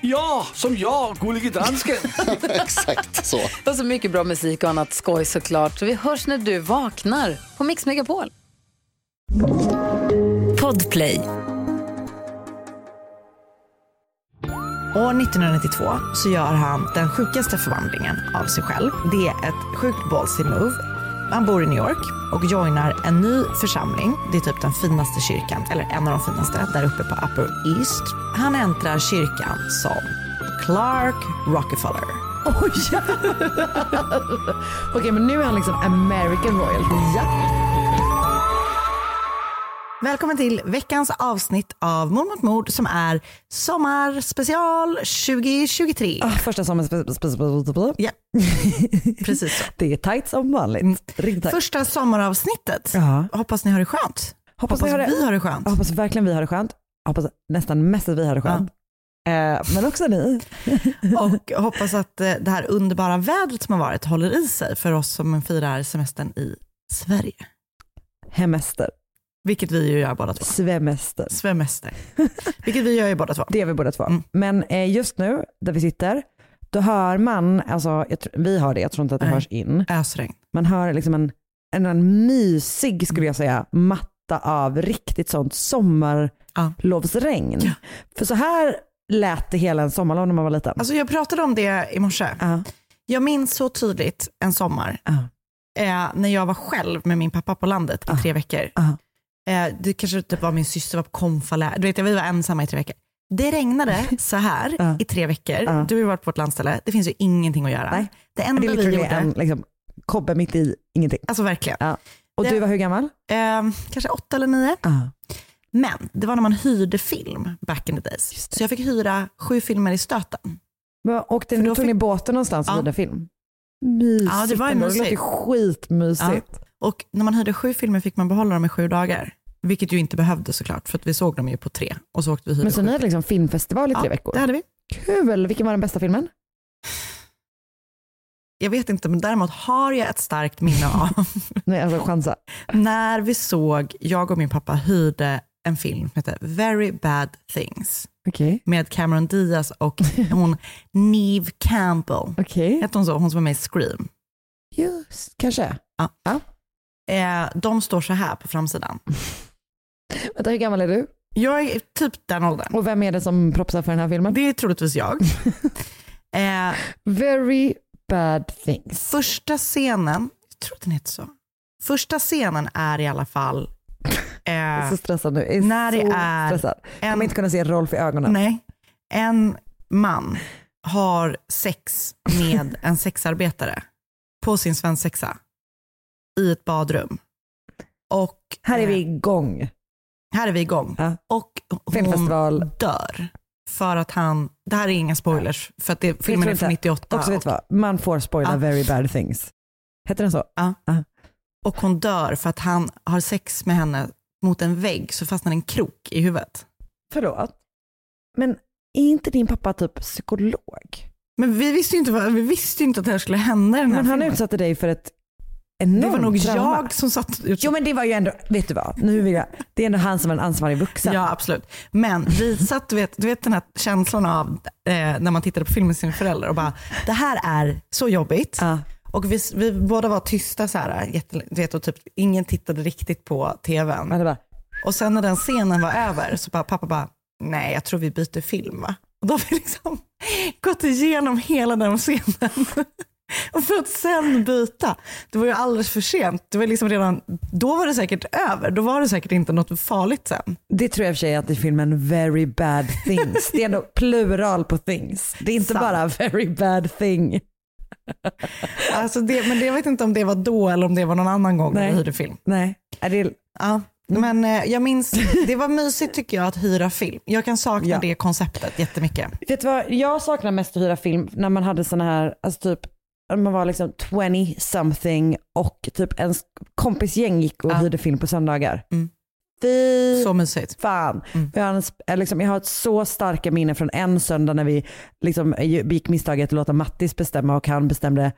Ja, som jag, Gullige Dansken. Exakt så. Och så mycket bra musik och annat skoj såklart. Så vi hörs när du vaknar på Mix Megapol. Podplay. År 1992 så gör han den sjukaste förvandlingen av sig själv. Det är ett sjukt ballsy move. Han bor i New York och joinar en ny församling. Det är typ den finaste kyrkan, eller en av de finaste, där uppe på Upper East. Han äntrar kyrkan som Clark Rockefeller. Oj! Okej, men nu är han liksom American royalty. Ja. Välkommen till veckans avsnitt av Mord mot mord som är sommarspecial 2023. Ah, första sommaren. Ja, precis så. Det är tajt som vanligt. Riktigt tajt. Första sommaravsnittet. Ja. Hoppas ni har det skönt. Hoppas, ni har det. vi har det skönt. Hoppas verkligen vi har det skönt. Hoppas nästan mest att vi har det skönt. Eh, men också ni. Och hoppas att eh, det här underbara vädret som har varit håller i sig för oss som firar semestern i Sverige. Hemester. Vilket vi ju gör båda två. Svemester. Svemester. Vilket vi gör ju båda två. Det är vi båda två. Mm. Men eh, just nu, där vi sitter, då hör man, alltså, tror, vi hör det, jag tror inte att det Nej. hörs in. Ösregn. Man hör liksom en, en, en mysig, skulle jag säga, matta av riktigt sånt sommarlovsregn. Ja. För så här lät det hela en sommarlov när man var liten. Alltså jag pratade om det i morse. Ja. Jag minns så tydligt en sommar Ja. eh, när jag var själv med min pappa på landet i Ja. tre veckor. Eh, det kanske typ var min syster var på konfalä. Du vet, vi var ensamma i tre veckor. Det regnade så här Ja. i tre veckor. Ja. Du har ju varit på vårt landställe. Det finns ju ingenting att göra. Nej. Det enda det vi gjorde, en liksom, kobbe mitt i ingenting. alltså verkligen, Ja. Och Det- du var hur gammal? eh, kanske åtta eller nio. Men det var när man hyrde film back in the days. Det. Så jag fick hyra sju filmer i stöten. Men För ni, då tog fick- ni båten någonstans och hyrde film? Mysigt. Ja, det var ju mysigt. låter skitmysigt. Och när man hyrde sju filmer fick man behålla dem i sju dagar. Vilket ju inte behövdes såklart, för att vi såg dem ju på tre. Och så åkte vi Men så ni hade liksom filmfestival i tre Ja, veckor? det hade vi. Kul! Vilken var den bästa filmen? Jag vet inte, men däremot har jag ett starkt minne av Nej, alltså chansa. när vi såg, jag och min pappa hyrde en film som heter Very Bad Things Okej. med Cameron Diaz och hon Neve Campbell. Okej. Hette hon så? Hon som var med i Scream. Just, kanske. Eh, de står så här på framsidan. Vänta, hur gammal är du? Jag är typ den åldern. Och vem är det som propsar för den här filmen? Det är troligtvis jag. eh, Very bad things. första scenen, jag tror att den heter så. Första scenen är i alla fall Jag är eh, så stressad nu. Jag är när det så är stressad. En, kommer inte kunna se Rolf i ögonen. nej, en man har sex med en sexarbetare på sin svensexa i ett badrum. Och Här är vi eh, igång. Här är vi igång. Ja. Och hon Filmfestival. dör. För att han, det här är inga spoilers, för att det, filmen är från inte. 98. Också vet du vad, man får spoila Ja. very bad things. Heter den så? Och hon dör för att han har sex med henne mot en vägg så fastnar en krok i huvudet. Förlåt. Men är inte din pappa typ psykolog? Men vi visste ju inte, vad, vi visste inte att det här skulle hända den här Men han filmen. utsatte dig för ett enormt Det var nog trauma. jag som satt ut. Jo men det var ju ändå, vet du vad, nu vill jag, det är ändå han som är en ansvarig vuxen. Ja absolut. Men vi satt, du vet, du vet den här känslan av eh, när man tittade på film med sina föräldrar och bara, det här är så jobbigt. Ja. Och vi, vi båda var tysta så här, jätte, du vet, och typ, ingen tittade riktigt på tvn. Det bara, Och sen när den scenen var över så bara pappa bara, nej jag tror vi byter film va? Och då har vi liksom gått igenom hela den scenen. Och för att sen byta. Det var ju alldeles för sent. Det var liksom redan, då var det säkert över. Då var det säkert inte något farligt sen. Det tror jag i och för sig att i filmen very bad things. Det är ändå plural på things. Det är inte Sant. bara very bad thing. Alltså det, men det, jag vet inte om det var då eller om det var någon annan gång Nej. vi hyrde film. Nej, är det, Ja. Men eh, jag minns, det var mysigt tycker jag att hyra film. Jag kan sakna Ja. det konceptet jättemycket. vet du vad, jag saknar mest att hyra film när man hade såna här, alltså typ, man var liksom 20 something och typ ens kompisgäng gick och Ja. hyrde film på söndagar. Mm. Fy Så mysigt. fan. Mm. Jag, har en, eh, liksom, jag har ett så starka minne från en söndag när vi liksom, eh, begick misstaget att låta Mattis bestämma och han bestämde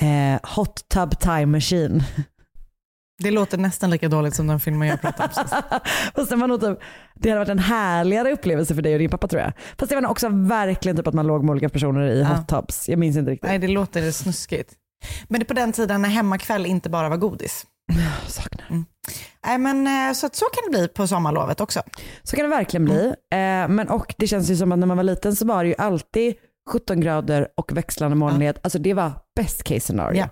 eh, Hot Tub Time Machine. Det låter nästan lika dåligt som den filmen jag pratade om precis. Fast det, var nog typ, det hade varit en härligare upplevelse för dig och din pappa tror jag. Fast det var också verkligen typ att man låg med olika personer i Ja. hot tubs. Jag minns inte riktigt. Nej, det låter snuskigt. Men det är på den tiden när hemmakväll inte bara var godis. Jag saknar. Nej, men eh, så, så kan det bli på sommarlovet också. Så kan det verkligen bli. Mm. Eh, men och det känns ju som att när man var liten så var det ju alltid 17 grader och växlande molnighet. Alltså det var best case scenario. Ja.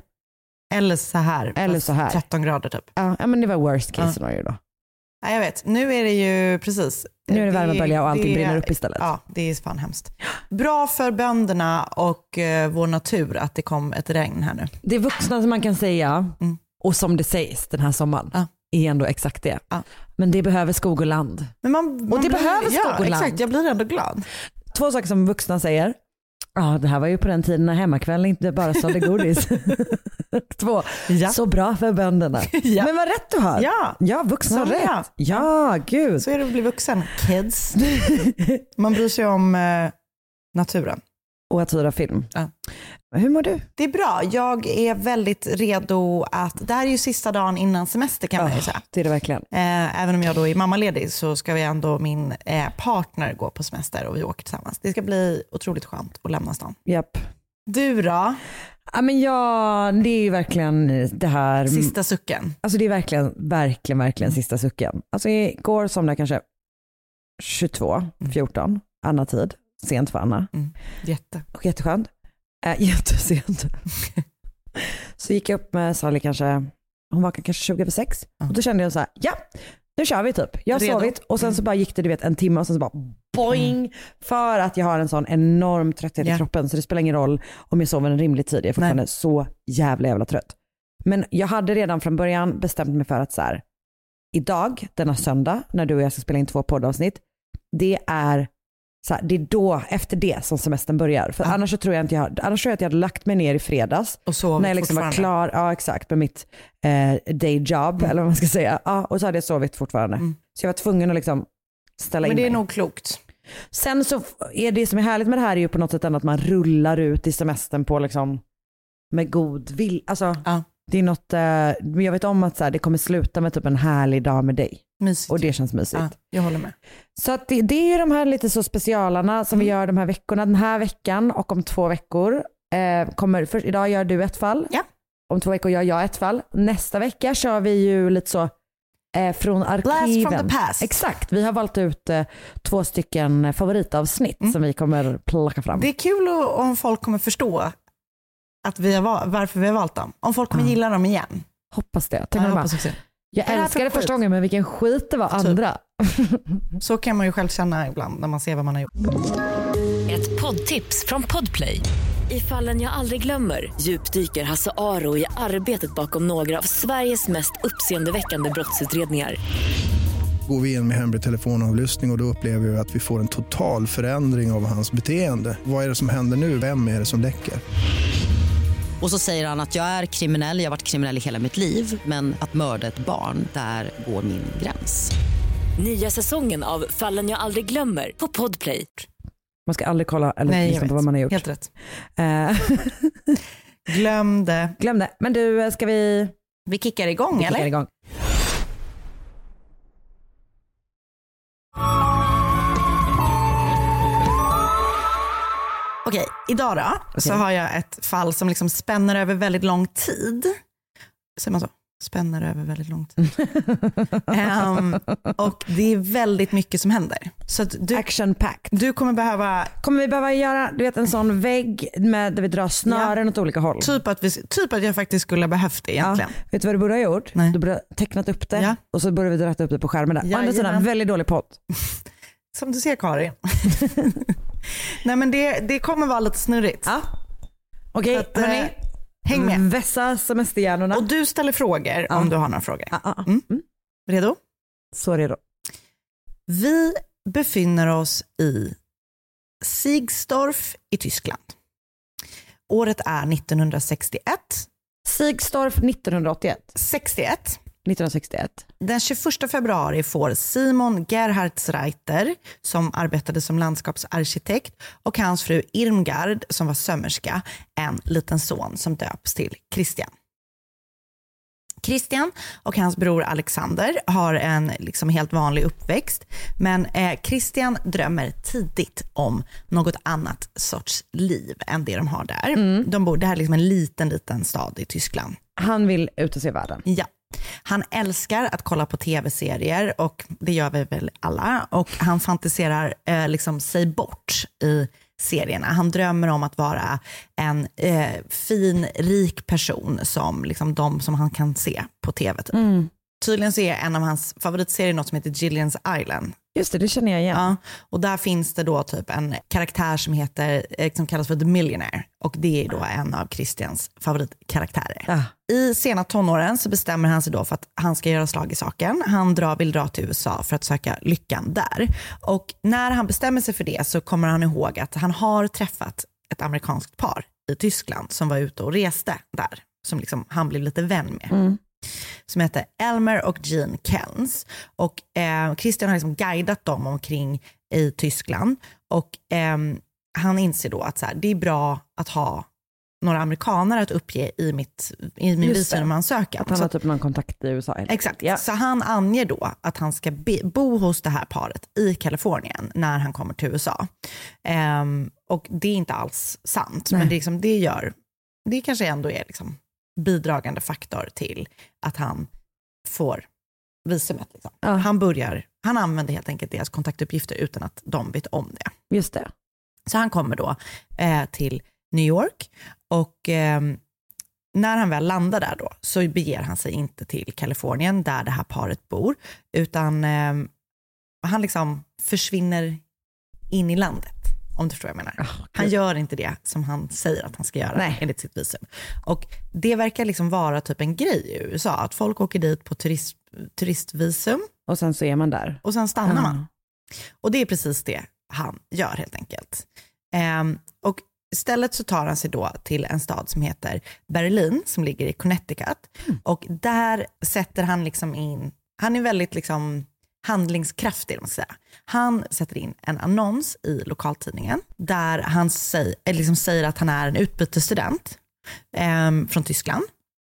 Eller så här. Eller så här. 13 grader typ. Ja, ja, men det var worst case Ja. scenario då. Nej, jag vet. Nu är det ju precis. Nu är det värmebölja och allting det- brinner upp istället. Ja, det är fan hemskt. Bra för bönderna och eh, vår natur att det kom ett regn här nu. Det vuxna som man kan säga Mm. och som det sägs den här sommaren Ja. är ändå exakt det. Ja. Men det behöver skog och land. Men man, man det blir- behöver skog ja, och land. Exakt, jag blir ändå glad. Två saker som vuxna säger. Ja, det här var ju på den tiden när hemmakväll inte bara sålde godis. Två, Ja. så bra för bönderna. Ja. Men vad rätt du har. Ja, Ja, vuxna har är jag. rätt. Ja, gud. så är det att bli vuxen. Kids. Man bryr sig om eh, naturen. Och att hyra film. Ja. Hur mår du? Det är bra. Jag är väldigt redo att, det här är ju sista dagen innan semester kan man ju säga. Det är det verkligen. Eh, även om jag då är mammaledig så ska vi ändå min eh, partner gå på semester och vi åker tillsammans. Det ska bli otroligt skönt att lämna stan. Japp. Du då? Ja, men ja, det är ju verkligen det här. Sista sucken. Alltså det är verkligen, verkligen, verkligen sista sucken. Alltså igår somnade jag kanske 22, 14, Anna tid. Sent för Anna. Mm. Jätte. Och jätteskönt. Äh, jättesent. så gick jag upp med Sally kanske, hon var kanske 20 över 6. Och då kände jag så här, ja, nu kör vi typ. Jag har Redo. sovit och sen så Mm. bara gick det du vet en timme och sen så bara boing. För att jag har en sån enorm trötthet Ja. i kroppen så det spelar ingen roll om jag sover en rimlig tid. Jag är fortfarande så jävla jävla trött. Men jag hade redan från början bestämt mig för att så här, idag, denna söndag, när du och jag ska spela in två poddavsnitt, det är så här, det är då, efter det som semestern börjar. För Ja. annars så tror jag inte jag, annars tror jag att jag hade lagt mig ner i fredags Och sov när jag liksom var klar, ja exakt, med mitt eh, day job, eller vad man ska säga. Ja, och så hade jag sovit fortfarande. Mm. Så jag var tvungen att liksom ställa Men in det är mig. nog klokt. Sen så är det som är härligt med det här är ju på något sätt att man rullar ut i semestern på liksom med god vilja. Alltså, Ja. det är något, eh, men jag vet om att så här, det kommer sluta med typ en härlig dag med dig. Mysigt. Och det känns mysigt. ja, jag håller med. Så att det, det är de här lite så specialarna som vi Mm. gör de här veckorna. Den här veckan och om två veckor eh, kommer, för idag gör du ett fall. Ja. Om två veckor gör jag ett fall. Nästa vecka kör vi ju lite så eh, från Blast arkiven. from the past. Exakt, vi har valt ut eh, två stycken favoritavsnitt Mm. som vi kommer plocka fram. Det är kul om folk kommer förstå att vi har, varför vi har valt dem. Om folk kommer Ja. gilla dem igen. Hoppas det. Ja, Tänk bara, hoppas också. Jag det älskade för första skit?" gången men vilken skit det var Typ. andra. Så kan man ju själv känna ibland när man ser vad man har gjort. Ett poddtips från Podplay. I fallen jag aldrig glömmer djupdyker Hasse Aro i arbetet bakom några av Sveriges mest uppseendeväckande brottsutredningar. Går vi in med hemlig telefonavlyssning och, och då upplever vi att vi får en total förändring av hans beteende. Vad är det som händer nu? Vem är det som läcker? Och så säger han att jag är kriminell, jag har varit kriminell i hela mitt liv men att mörda ett barn, där går min gräns. Nya säsongen av Fallen jag aldrig glömmer på Podplay. Man ska aldrig kolla eller Nej, lyssna på vad man har gjort. Helt rätt. Eh, Glöm det. glöm det. Men du, eh, ska vi, Vi kickar igång vi kickar eller? igång? Okej, idag då så Okej. har jag ett fall som liksom spänner över väldigt lång tid. Säger man så? spänner över väldigt lång tid. Ehm, och det är väldigt mycket som händer. Så du, Action packed. du kommer behöva Kommer vi behöva göra du vet, en sån vägg med, där vi drar snören åt olika håll? Typ att, vi, typ att jag faktiskt skulle ha behövt det egentligen. Ja. Vet du vad du borde ha gjort? Nej. Du borde ha tecknat upp det Ja. och så borde vi dra upp det på skärmen där. Å andra sidan, väldigt dålig podd. Som du ser Karin. Nej men det, det kommer vara lite snurrigt. Ja. Okej, att, eh, hörni. Häng med. Vässa semesterhjärnorna. Och du ställer frågor Ja. om du har några frågor. Ja. Mm. Mm. Redo? Så redo. Vi befinner oss i Siegsdorf i Tyskland. Året är 1961. Sigstorff 1981. 61. 1961. Den 21 februari får Simon Gerhardsreiter, som arbetade som landskapsarkitekt, och hans fru Irmgard, som var sömmerska, en liten son som döps till Christian. Christian och hans bror Alexander har en liksom helt vanlig uppväxt, men eh, Christian drömmer tidigt om något annat sorts liv än det de har där. De bor, det här är liksom en liten, liten stad i Tyskland. Han vill ut och se världen. Ja. Han älskar att kolla på tv-serier och det gör vi väl alla. Och han fantiserar eh, liksom sig bort i serierna. Han drömmer om att vara en eh, fin, rik person som liksom de som han kan se på tv. Typ. Mm. Tydligen så är en av hans favoritserier något som heter Gillian's Island. Just det, det känner jag igen. Ja, och där finns det då typ en karaktär som, heter, eh, som kallas för The Millionaire. Och det är då en av Christians favoritkaraktärer. Ah. I sena tonåren så bestämmer han sig då för att han ska göra slag i saken. Han drar, vill dra till USA för att söka lyckan där. Och när han bestämmer sig för det så kommer han ihåg att han har träffat ett amerikanskt par i Tyskland som var ute och reste där. Som liksom han blev lite vän med som heter Elmer och Jean Kelns. Och eh, Christian har liksom guidat dem omkring i Tyskland. Och ehm, han inser då att så här, det är bra att ha några amerikaner att uppge i, mitt, i min visumansökan. Att han har typ någon kontakt i USA. Exakt. Ja. Så han anger då att han ska be, bo hos det här paret i Kalifornien när han kommer till USA. Ehm, och det är inte alls sant, Nej. men det, liksom, det gör, det kanske ändå är liksom bidragande faktor till att han får visumet. Liksom. Ja. Han, börjar, han använder helt enkelt deras kontaktuppgifter utan att de vet om det. Just det. Så han kommer då eh, till New York och ehm, när han väl landar där då så beger han sig inte till Kalifornien där det här paret bor, utan ehm, han liksom försvinner in i landet. Om du förstår vad jag menar. Han gör inte det som han säger att han ska göra Nej. enligt sitt visum. Och det verkar liksom vara typ en grej i USA, att folk åker dit på turist, turistvisum Och sen så är man där. och sen stannar Ja. man. Och det är precis det han gör helt enkelt. Ehm, och istället så tar han sig då till en stad som heter Berlin, som ligger i Connecticut. Och där sätter han liksom in, han är väldigt liksom handlingskraftig, man säga. Han sätter in en annons i lokaltidningen där han säger, eller liksom säger att han är en utbytesstudent ehm, från Tyskland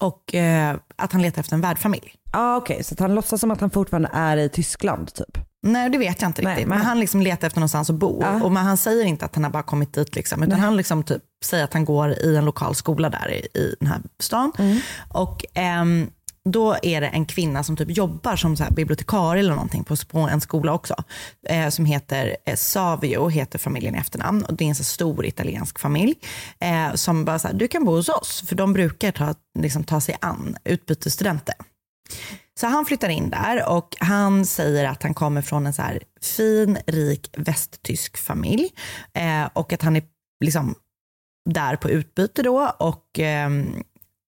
och eh, att han letar efter en värdfamilj. Ah, Okej, så att han låtsas som att han fortfarande är i Tyskland typ. Nej, det vet jag inte Nej, riktigt. men- Men han liksom letar efter någonstans att bo. Ja. Och men han säger inte att han har bara kommit dit, liksom, utan han liksom typ säger att han går i en lokal skola där i, i den här stan. Mm. Och ehm, då är det en kvinna som typ jobbar som så här bibliotekarie eller någonting på, på en skola också. Eh, som heter eh, Savio, heter familjen i efternamn. Och det är en så stor italiensk familj. Eh, som bara så här, du kan bo hos oss. För de brukar ta, liksom, ta sig an utbytesstudenter. Så han flyttar in där och han säger att han kommer från en så här fin, rik västtysk familj eh, och att han är liksom där på utbyte då och ehm,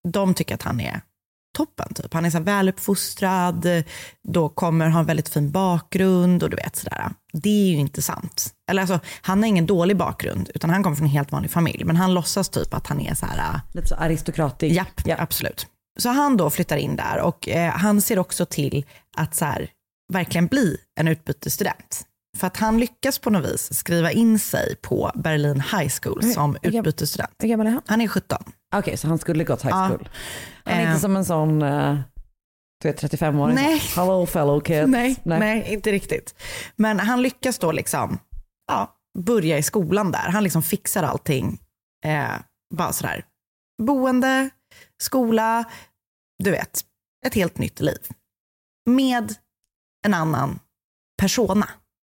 de tycker att han är toppen. Typ. Han är så här väluppfostrad, då kommer ha en väldigt fin bakgrund och du vet sådär. Det är ju inte sant. Eller alltså, han har ingen dålig bakgrund utan han kommer från en helt vanlig familj men han låtsas typ att han är så här Lite så aristokratisk. Japp, absolut. Så han då flyttar in där och eh, han ser också till att så här, verkligen bli en utbytesstudent. För att han lyckas på något vis skriva in sig på Berlin High School som utbytesstudent. Hur gammal är han? Han är 17. Okej, så han skulle gått high Ja. school. Han är Eh. inte som en sån uh, 35-åring. Nej. Hello fellow kids. Nej, nej. inte riktigt. Men han lyckas då liksom ja, börja i skolan där. Han liksom fixar allting. Eh, bara sådär. Boende, skola, du vet. ett helt nytt liv. Med en annan persona.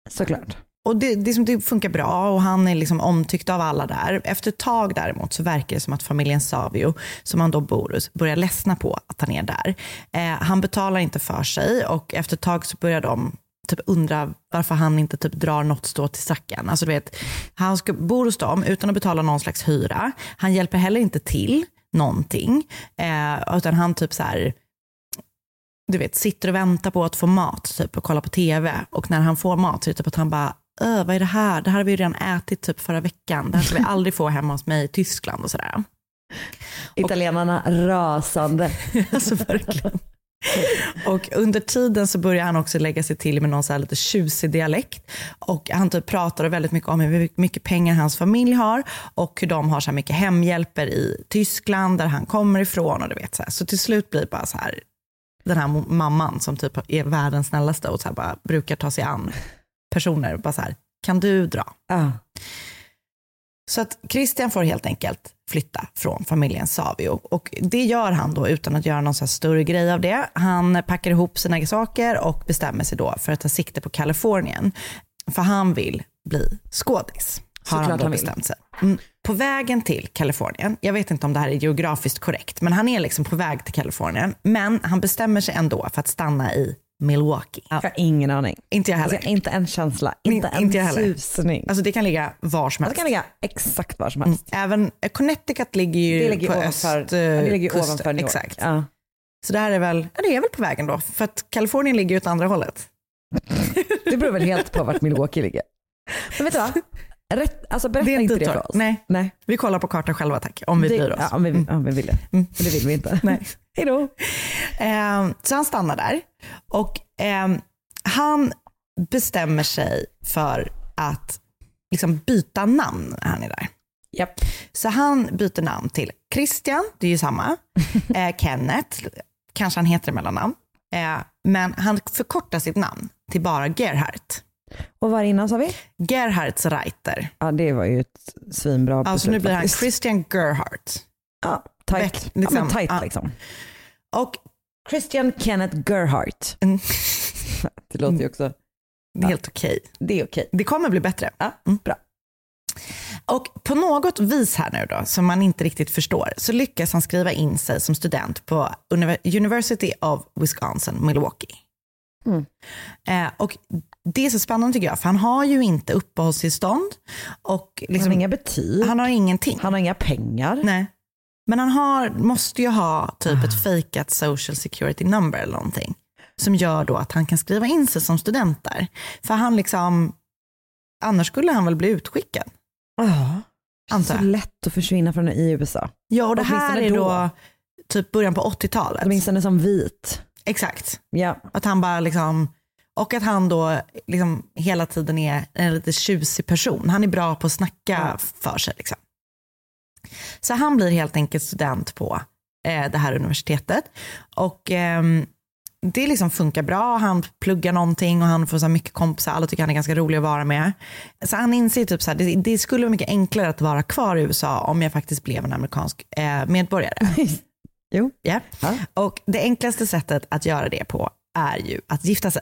Såklart. Och det, det, som- det funkar bra och han är liksom omtyckt av alla där. Efter ett tag däremot så verkar det som att familjen Savio, som han då bor hos, börjar ledsna på att han är där. Eh, han betalar inte för sig och efter ett tag så börjar de typ undra varför han inte typ drar något strå till stacken. Alltså du vet, han ska, bor hos dem utan att betala någon slags hyra. Han hjälper heller inte till någonting. Eh, utan han typ så här, du vet, sitter och väntar på att få mat typ, och kollar på tv. Och när han får mat så är det typ att han bara, "Öh, vad är det här? Det här har vi ju redan ätit typ förra veckan. Det här ska vi aldrig få hemma hos mig i Tyskland och sådär. Italienarna rasande. alltså verkligen. Och under tiden så börjar han också lägga sig till med någon så här lite tjusig dialekt. Och han typ pratar väldigt mycket om hur mycket pengar hans familj har och hur de har så här mycket hemhjälper i Tyskland där han kommer ifrån. och du vet Så, här. så till slut blir det bara så här, den här mamman som typ är världens snällaste och så här bara brukar ta sig an personer. Bara så här, kan du dra? Ja. Så att Christian får helt enkelt flytta från familjen Savio. Och det gör han då utan att göra någon så större grej av det. Han packar ihop sina saker och bestämmer sig då för att ta sikte på Kalifornien. För han vill bli skådis. Har han då bestämt sig. Mm. På vägen till Kalifornien, jag vet inte om det här är geografiskt korrekt, men han är liksom på väg till Kalifornien. Men han bestämmer sig ändå för att stanna i Milwaukee. Jag har ingen aning. Inte jag heller. Alltså, inte en känsla, inte en inte jag heller. susning. Alltså det kan ligga var som Det helst. kan ligga exakt var som helst. Även eh, Connecticut ligger ju Det ligger på ovanför, öst, ja, det ligger kusten. ovanför New York. Exakt. Ja. Så det här är väl, ja, det är väl på vägen då. För att Kalifornien ligger ju åt andra hållet. Det beror väl helt på vart Milwaukee ligger. Men vet du vad? Rätt, alltså berätta Det inte inte det för oss. Nej. Nej. Vi kollar på kartan själva tack, om vi det, bryr oss. Ja, om vi, om vi vill det. Mm. Men det vill vi inte. Nej. Hej då. Ehm, så han stannar där. Och ehm, han bestämmer sig för att liksom byta namn när han är där. Japp. Så han byter namn till Christian, det är ju samma. eh, Kenneth, kanske han heter mellannamn. Eh, men han förkortar sitt namn till bara Gerhardt. Och vad innan sa vi? Gerhardts Reiter. Ja det var ju ett svinbra Alltså beslut nu blir han. Christian Gerhardt. Ja. Veck- ja, liksom, ja. liksom. Och Christian Kenneth Gerhardt. Mm. Det låter ju också, det är helt okej. det är okej. Det kommer bli bättre. Ja, Mm. bra. Och på något vis här nu då, som man inte riktigt förstår, så lyckas han skriva in sig som student på Univer- University of Wisconsin, Milwaukee. Mm. Eh, och det är så spännande tycker jag, för han har ju inte uppehållstillstånd. Och Han liksom, har inga betyg, han har ingenting. han har inga pengar. Nej. Men han har, måste ju ha typ ett fejkat social security number eller någonting. Som gör då att han kan skriva in sig som student där. För han liksom, annars skulle han väl bli utskickad. Ja. Antar Så lätt att försvinna från i USA. Ja, och det här är då, då. typ början på 80-talet. Åtminstone som vit. Exakt. Ja. Att han bara liksom, och att han då liksom hela tiden är en lite tjusig person. Han är bra på att snacka för sig. Liksom. Så han blir helt enkelt student på eh, det här universitetet. Och ehm, det liksom funkar bra. Han pluggar någonting och han får så mycket kompisar. Alla tycker han är ganska rolig att vara med. Så han inser typ så här, det, det skulle vara mycket enklare att vara kvar i USA om jag faktiskt blev en amerikansk eh, medborgare. Jo. Ja. Ja. Och det enklaste sättet att göra det på är ju att gifta sig.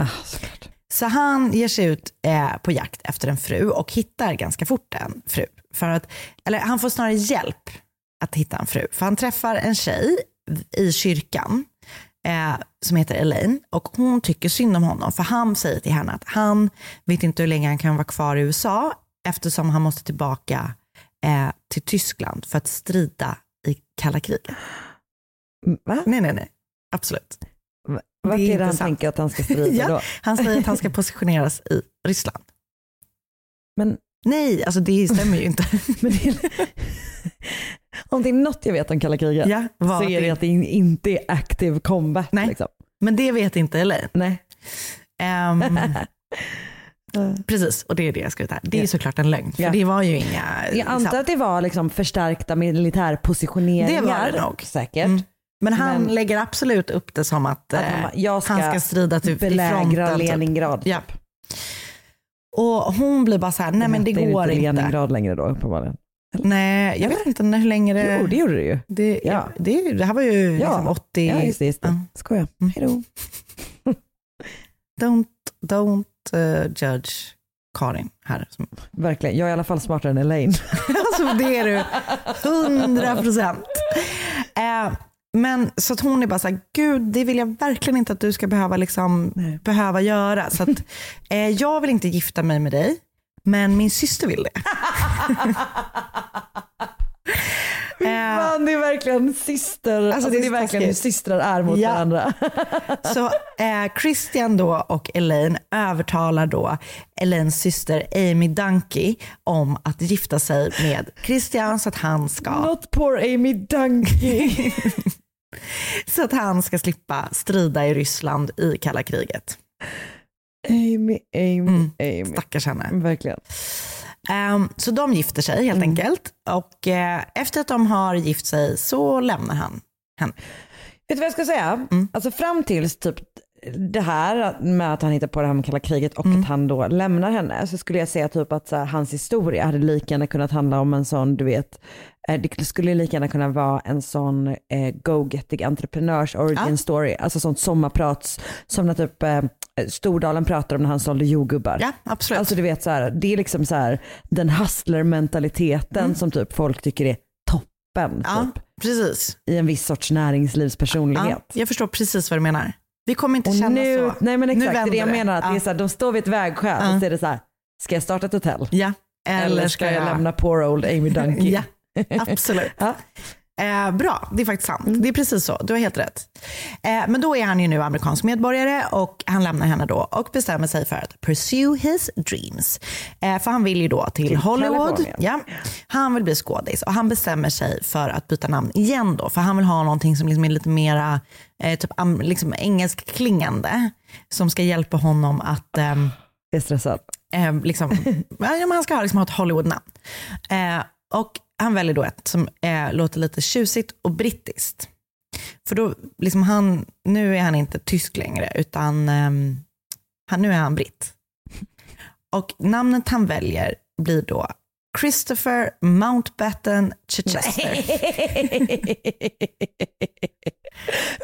Ah, såklart. Så han ger sig ut eh, på jakt efter en fru och hittar ganska fort en fru. För att, eller han får snarare hjälp att hitta en fru. För han träffar en tjej i kyrkan eh, som heter Elaine och hon tycker synd om honom för han säger till henne att han vet inte hur länge han kan vara kvar i USA eftersom han måste tillbaka eh, till Tyskland för att strida i kalla kriget. Va? Nej, nej, nej. Absolut. Vart Det är är det han sant. tänker att han ska strida Ja. då? Han säger att han ska positioneras i Ryssland. Men, Nej, alltså det stämmer ju inte. men det är, om det är något jag vet om kalla kriget Ja, så är det att det inte är active combat. Nej. Liksom. Men det vet inte Elaine. Nej. Ehm, precis, och det är det jag skrivit här. Det är Ja. såklart en lögn, för Ja. det var ju inga... Jag antar att det var liksom förstärkta militärpositioneringar. Det var det nog. Säkert. Mm. Men han Men- lägger absolut upp det som att, Att eh, han, jag ska, han ska strida typ i belägra fronten. Typ. Leningrad. Ja. Och hon blir bara så här, nej men det hette går inte. Leningrad längre då uppenbarligen. Nej, jag vet inte hur länge det... Jo, det gjorde det ju. Det, Ja. det, det här var ju Ja. liksom 80... Ja, just det. Just det. Ja. Skoja. Mm. Hej då. Don't, don't uh, judge Karin här. Verkligen. Jag är i alla fall smartare än Elaine. alltså det är du, 100 procent. Eh, men så att hon är bara så här, gud det vill jag verkligen inte att du ska behöva, liksom, behöva göra. Så att, eh, jag vill inte gifta mig med dig, men min syster vill det. Eh, Fan, det är verkligen syster. Alltså, Alltså, det, det är är verkligen hur systrar är mot Ja. varandra. Så eh, Christian då och Elaine övertalar då Elaines syster Amy Dunkey om att gifta sig med Christian så att han ska, Not poor Amy Dunkey. så att han ska slippa strida i Ryssland i kalla kriget. Amy, Amy, Mm. Amy. Stackars henne. Verkligen. Ehm, så de gifter sig helt enkelt och eh, efter att de har gift sig så lämnar han henne. Vet du vad jag ska säga? Mm. Alltså fram tills typ det här med att han hittar på det här med kalla kriget och Mm. att han då lämnar henne så skulle jag säga typ att här, hans historia hade lika gärna kunnat handla om en sån, du vet, eh, det skulle lika gärna kunna vara en sån eh, go-getting entreprenörs origin Ja. story, alltså sånt sommarprats som när typ eh, Stordalen pratar om när han sålde jordgubbar. Ja, absolut. Alltså du vet så här, det är liksom så här den hustler-mentaliteten som typ folk tycker är toppen Mm. ja, typ, precis. i en viss sorts näringslivspersonlighet. Ja, jag förstår precis vad du menar. Vi kommer inte Och känna nu, så. nej men exakt, det är det jag menar. Att det är Ja. så här, de står vid ett vägskäl Ja. och så är det så här, ska jag starta ett hotell? Ja. Eller, ska jag, lämna poor old Amy Dunkey? Ja, absolut. Ja. Eh, bra, det är faktiskt sant. Det är precis så, du har helt rätt. Eh, men då är han ju nu amerikansk medborgare och han lämnar henne då och bestämmer sig för att pursue his dreams. Eh, för han vill ju då till, Till Hollywood. Ja. Han vill bli skådis och han bestämmer sig för att byta namn igen då. För han vill ha någonting som liksom är lite mera eh, typ, liksom engelskklingande. Som ska hjälpa honom att ehm, är stressad. eh, liksom, han ska ha, liksom, ha ett Hollywood-namn. Eh, och han väljer då ett som eh, låter lite tjusigt och brittiskt. För då, liksom han, nu är han inte tysk längre, utan ehm, han, nu är han britt. Och namnet han väljer blir då Christopher Mountbatten Chichester.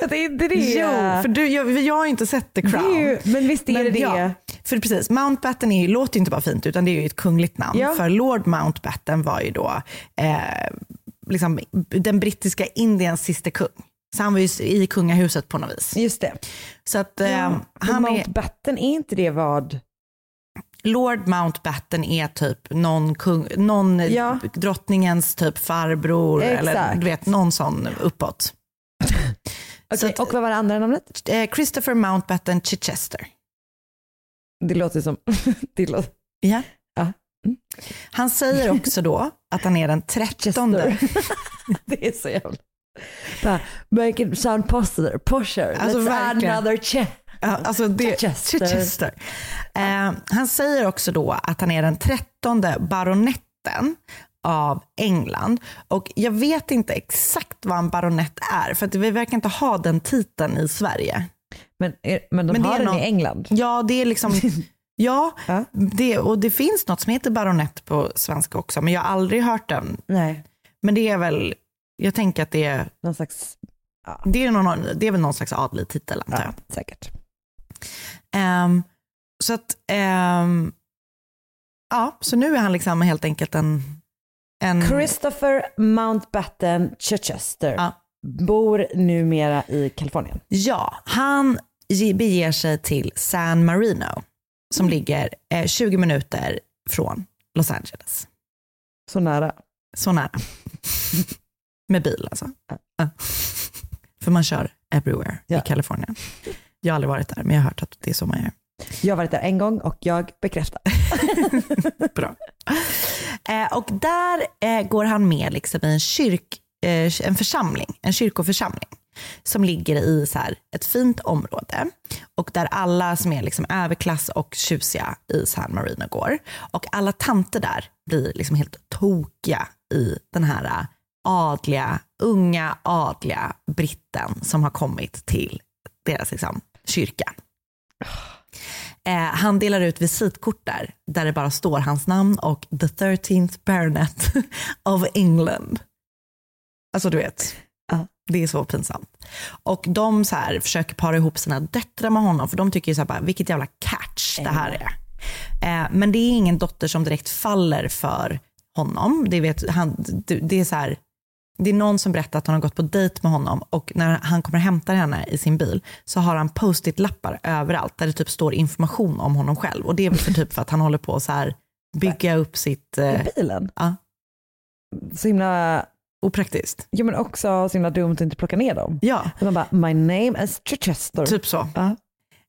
det är inte det. Jo, för du, jag, jag har inte sett The Det Crown. är ju, men visst är det Men det. ja, för precis, Mountbatten är låter inte bara fint utan det är ju ett kungligt namn. Ja. För Lord Mountbatten var ju då eh, liksom, den brittiska Indiens sista kung. Så han var ju i kungahuset på något vis. Just det. Så att eh, Ja, han han är, Mountbatten, är inte det vad? Lord Mountbatten är typ någon, kung, någon Ja. drottningens typ farbror eller Exakt. du vet någon sån uppåt. Så Okej, att, och vad var det andra namnet? eh, Christopher Mountbatten Chichester. Det låter som, det låter, Ja. Ja. Han säger också då att han är den trettonde. det är så jävla... Bara, Make it sound positive, posher. Alltså, Let's add verkligen. another che. Ja, alltså det, Chichester. Chichester. Eh, han säger också då att han är den trettonde baronetten av England. Och jag vet inte exakt vad en baronett är, för att vi verkar inte ha den titeln i Sverige. Men, är, men de Men har den någon- i England. Ja, det är liksom... Ja, Ja. det, och det finns något som heter baronett på svenska också, men jag har aldrig hört den. Nej, Men det är väl, jag tänker att det är, någon slags, ja, det är, någon, det är väl någon slags adlig titel antar jag. ja säkert. Ehm, så att, ehm, ja, så nu är han liksom helt enkelt en... en Christopher Mountbatten Chichester Ja. bor numera i Kalifornien. Ja, han beger sig till San Marino som ligger eh, 20 minuter från Los Angeles. Så nära. Så nära. Med bil alltså. Ja. För man kör everywhere Ja. i Kalifornien. Jag har aldrig varit där, men jag har hört att det är så man gör. Jag har varit där en gång och jag bekräftar. Bra. Eh, och där eh, går han med liksom i en, kyrk, eh, en församling, en kyrkoförsamling som ligger i så här, ett fint område och där alla som är liksom överklass och tjusiga i San Marino går. Och alla tanter där blir liksom helt tokiga i den här adliga, unga adliga britten som har kommit till deras liksom, kyrka. Eh, han delar ut visitkort där, där det bara står hans namn och the 13th baronet of England. Alltså du vet, det är så pinsamt. Och de så här, försöker para ihop sina döttrar med honom, för de tycker ju så här bara, vilket jävla catch det här är. Eh, men det är ingen dotter som direkt faller för honom. Det, vet, han, det, är så här, det är någon som berättar att han har gått på dejt med honom och när han kommer och hämtar henne i sin bil så har han post-it-lappar överallt där det typ står information om honom själv. Och det är väl för, typ för att han håller på att så här bygga upp sitt... Eh, I bilen? Ja. Så himla... Opraktiskt. Ja men också så himla dumt att inte plocka ner dem. Ja. Så man bara, my name is Chichester. Typ så.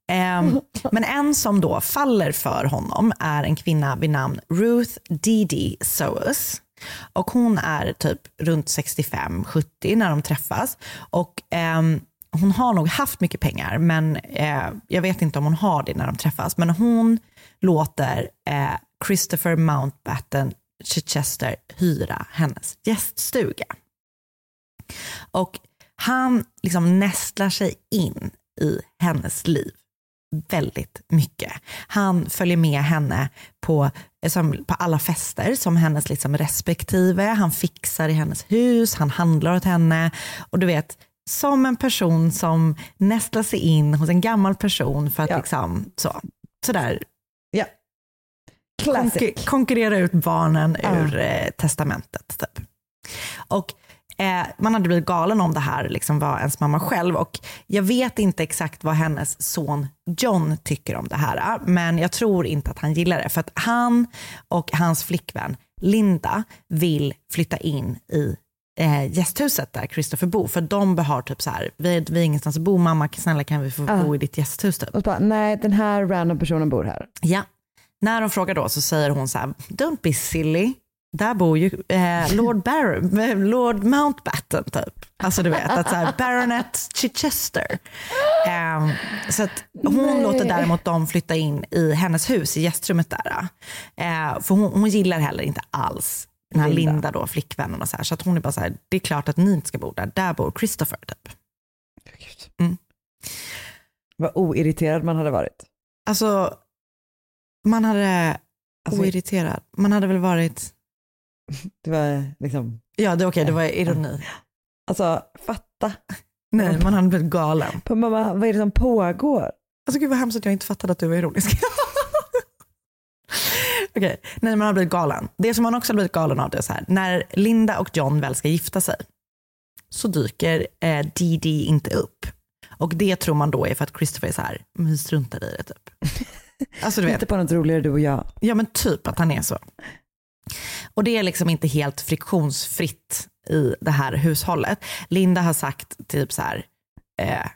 Ehm, men en som då faller för honom är en kvinna vid namn Ruth Didi Soas. Och hon är typ runt 65-70 när de träffas. Och ehm, hon har nog haft mycket pengar, men eh, jag vet inte om hon har det när de träffas. Men hon låter eh, Christopher Mountbatten Chichester hyra hennes gäststuga. Och han liksom nästlar sig in i hennes liv väldigt mycket. Han följer med henne på, som, på alla fester som hennes liksom respektive. Han fixar i hennes hus, han handlar åt henne. Och du vet, som en person som nästlar sig in hos en gammal person för att Ja. liksom så, sådär. Classic. konkur- konkurrera ut barnen Ja. ur eh, testamentet. Typ. Och eh, man hade blivit galen om det här liksom var ens mamma själv. Och jag vet inte exakt vad hennes son John tycker om det här. Men jag tror inte att han gillar det. För att han och hans flickvän Linda vill flytta in i eh, gästhuset där Christopher bor. För de har typ så här, vi, vi har ingenstans att bo, mamma snälla kan vi få Ja. bo i ditt gästhus typ. Och bara, nej den här random personen bor här. Ja. När de frågar då så säger hon så här, don't be silly. Där bor ju eh, Lord, Bar- eh, Lord Mountbatten typ. Alltså du vet, att så här, Baronet Chichester. Ehm, så att hon Nej. låter däremot dem flytta in i hennes hus, i gästrummet där. Eh, för hon, hon gillar heller inte alls den här Linda. Linda, då, flickvännen och så här. Så att hon är bara så här, det är klart att ni inte ska bo där, där bor Christopher typ. Mm. Vad oirriterad man hade varit. Alltså, man hade, Alltså- oirriterad, man hade väl varit Det var liksom, Ja, det, okej, det var ironi. alltså fatta. Nej, man hade blivit galen. På mamma, vad är det som pågår? Alltså gud vad hemskt att jag inte fattade att du var ironisk. Okej, nej man har blivit galen. Det som man också har blivit galen av det är så här, när Linda och John väl ska gifta sig så dyker eh, Didi inte upp. Och det tror man då är för att Christopher är så här, men vi struntar i det typ. Alltså du vet, Inte på något roligare du och jag. Ja men typ att han är så. Och det är liksom inte helt friktionsfritt i det här hushållet. Linda har sagt typ så här, eh,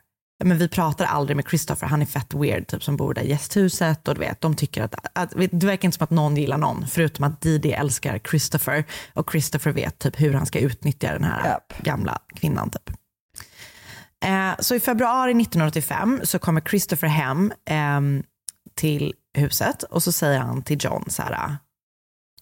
men vi pratar aldrig med Christopher, han är fett weird, typ som bor där i gästhuset och du vet, de tycker att, att, det verkar inte som att någon gillar någon, förutom att Didi älskar Christopher och Christopher vet typ hur han ska utnyttja den här gamla kvinnan typ. Eh, så i februari 1985 så kommer Christopher hem ehm, till huset och så säger han till John så här,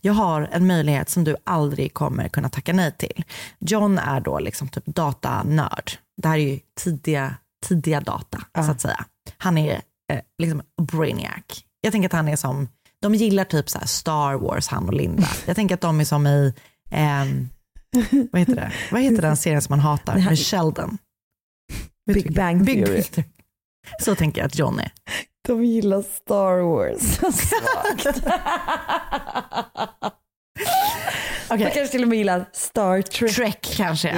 jag har en möjlighet som du aldrig kommer kunna tacka nej till. John är då liksom typ datanörd. Det här är ju tidiga, tidiga data så att säga. Han är eh, liksom brainiac. Jag tänker att han är som, de gillar typ så här Star Wars, han och Linda. Jag tänker att de är som i, ehm, vad heter det? Vad heter den serien som man hatar? Med Sheldon. Big. Bang Theory. Så tänker jag att John är. De gillar Star Wars. Svagt. Okej. De kanske till och med gillar Star Trek. Trek kanske.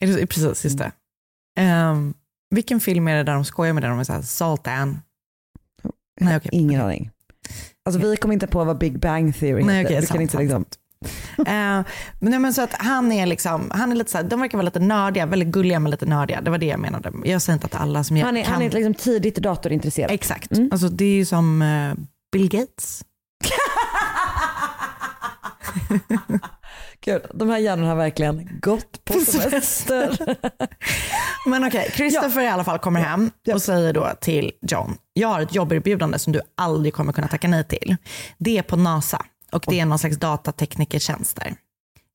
Är det, precis, just det. Ehm, vilken film är det där de skojar med det? De är såhär, Saltan. Nej, okej. Ingen aning. Alltså vi kom inte på vad Big Bang Theory Nej, heter. okej, du sant, kan inte sant, liksom... Eh, men, men så att han är liksom, han är lite så här, de verkar vara lite nördiga, väldigt gulliga men lite nördiga. Det var det jag menade. Jag säger inte att alla som jag Han är, kan. han är liksom tidigt datorintresserad. Exakt. Alltså, det är ju som eh, Bill Gates. Gud, de här hjärnorna har verkligen gått på semester. Men okej, Christopher i alla fall kommer hem och säger då till John, jag har ett jobberbjudande som du aldrig kommer kunna tacka nej till. Det är på NASA och det är någon slags datateknikertjänst där.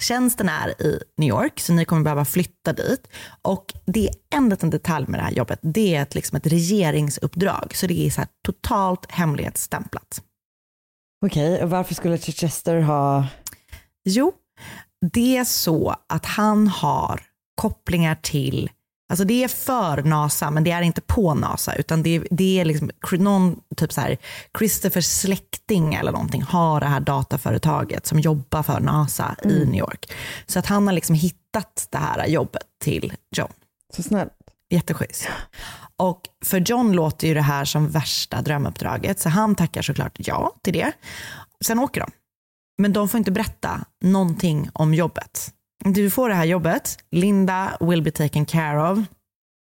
Tjänsten är i New York, så ni kommer behöva flytta dit. Och det är en liten detalj med det här jobbet. Det är ett, liksom ett regeringsuppdrag, så det är så här totalt hemlighetsstämplat. Okej, och varför skulle Chichester ha... Jo, det är så att han har kopplingar till Alltså det är för NASA, men det är inte på NASA, utan det är, det är liksom någon typ så här, Christophers släkting eller någonting har det här dataföretaget som jobbar för NASA i Mm. New York. Så att han har liksom hittat det här jobbet till John. Så snällt. Jätteschysst. Och för John låter ju det här som värsta drömuppdraget, så han tackar såklart ja till det. Sen åker de. Men de får inte berätta någonting om jobbet. Du får det här jobbet, Linda will be taken care of.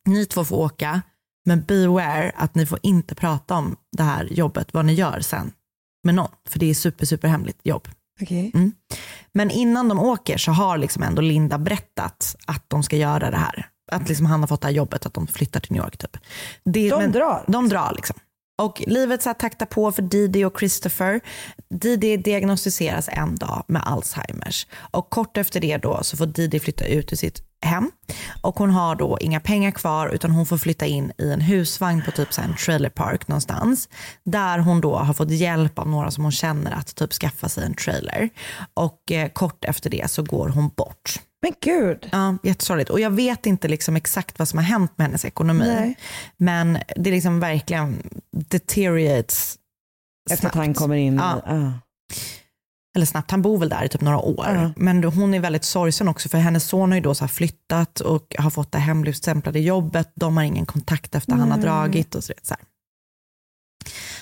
Ni två får åka, men beware att ni får inte prata om det här jobbet, vad ni gör sen med någon, för det är super, super hemligt jobb. Okej. Mm. Men innan de åker så har liksom ändå Linda berättat att de ska göra det här. Att liksom han har fått det här jobbet, att de flyttar till New York. Typ. Det, De drar? De drar liksom. Och livet så taktar på för Didi och Christopher. Didi diagnostiseras en dag med Alzheimers. Och kort efter det då så får Didi flytta ut ur sitt hem. Och hon har då inga pengar kvar utan hon får flytta in i en husvagn på typ så en trailer park någonstans. Där hon då har fått hjälp av några som hon känner att typ skaffa sig en trailer. Och eh, kort efter det så går hon bort. Men gud. Ja, jättesorgligt. Och jag vet inte liksom exakt vad som har hänt med hennes ekonomi. Nej. Men det är liksom verkligen deteriorates Efter att han kommer in. Ja. Ah. Eller snabbt, han bor väl där i typ några år. Ja. Men då- hon är väldigt sorgsen också för hennes son har ju då så flyttat och har fått det hemligstämplade jobbet. De har ingen kontakt efter han har dragit och så, så här.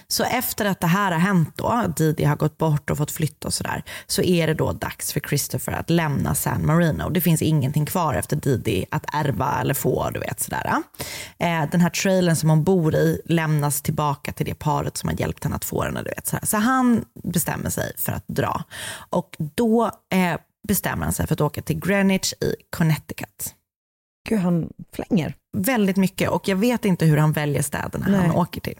Så efter att det här har hänt då, Didi har gått bort och fått flytta och sådär, så är det då dags för Christopher att lämna San Marino. Det finns ingenting kvar efter Didi att ärva eller få, du vet sådär. Eh, den här trailern som hon bor i lämnas tillbaka till det paret som har hjälpt henne att få den. Du vet, sådär. Så han bestämmer sig för att dra. Och då eh, bestämmer han sig för att åka till Greenwich i Connecticut. Gud, han flänger. Väldigt mycket och jag vet inte hur han väljer städerna Nej. han åker till.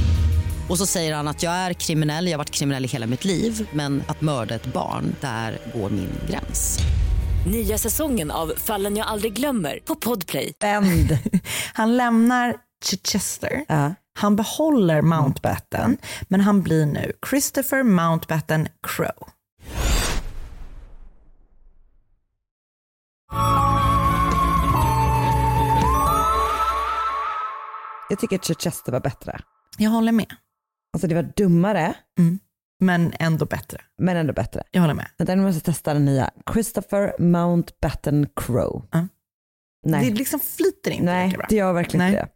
Och så säger han att jag är kriminell, jag har varit kriminell i hela mitt liv men att mörda ett barn, där går min gräns. Nya säsongen av Fallen jag aldrig glömmer på Podplay. Vänd. Han lämnar Chichester. Han behåller Mountbatten, men han blir nu Christopher Mountbatten Crow. Jag tycker att Chichester var bättre. Jag håller med. Alltså det var dummare. Men ändå bättre. Men ändå bättre. Jag håller med. Nu måste jag testa den nya. Christopher Mountbatten Crow. Nej. Det liksom flyter inte Nej, bra. det gör verkligen Nej. inte det.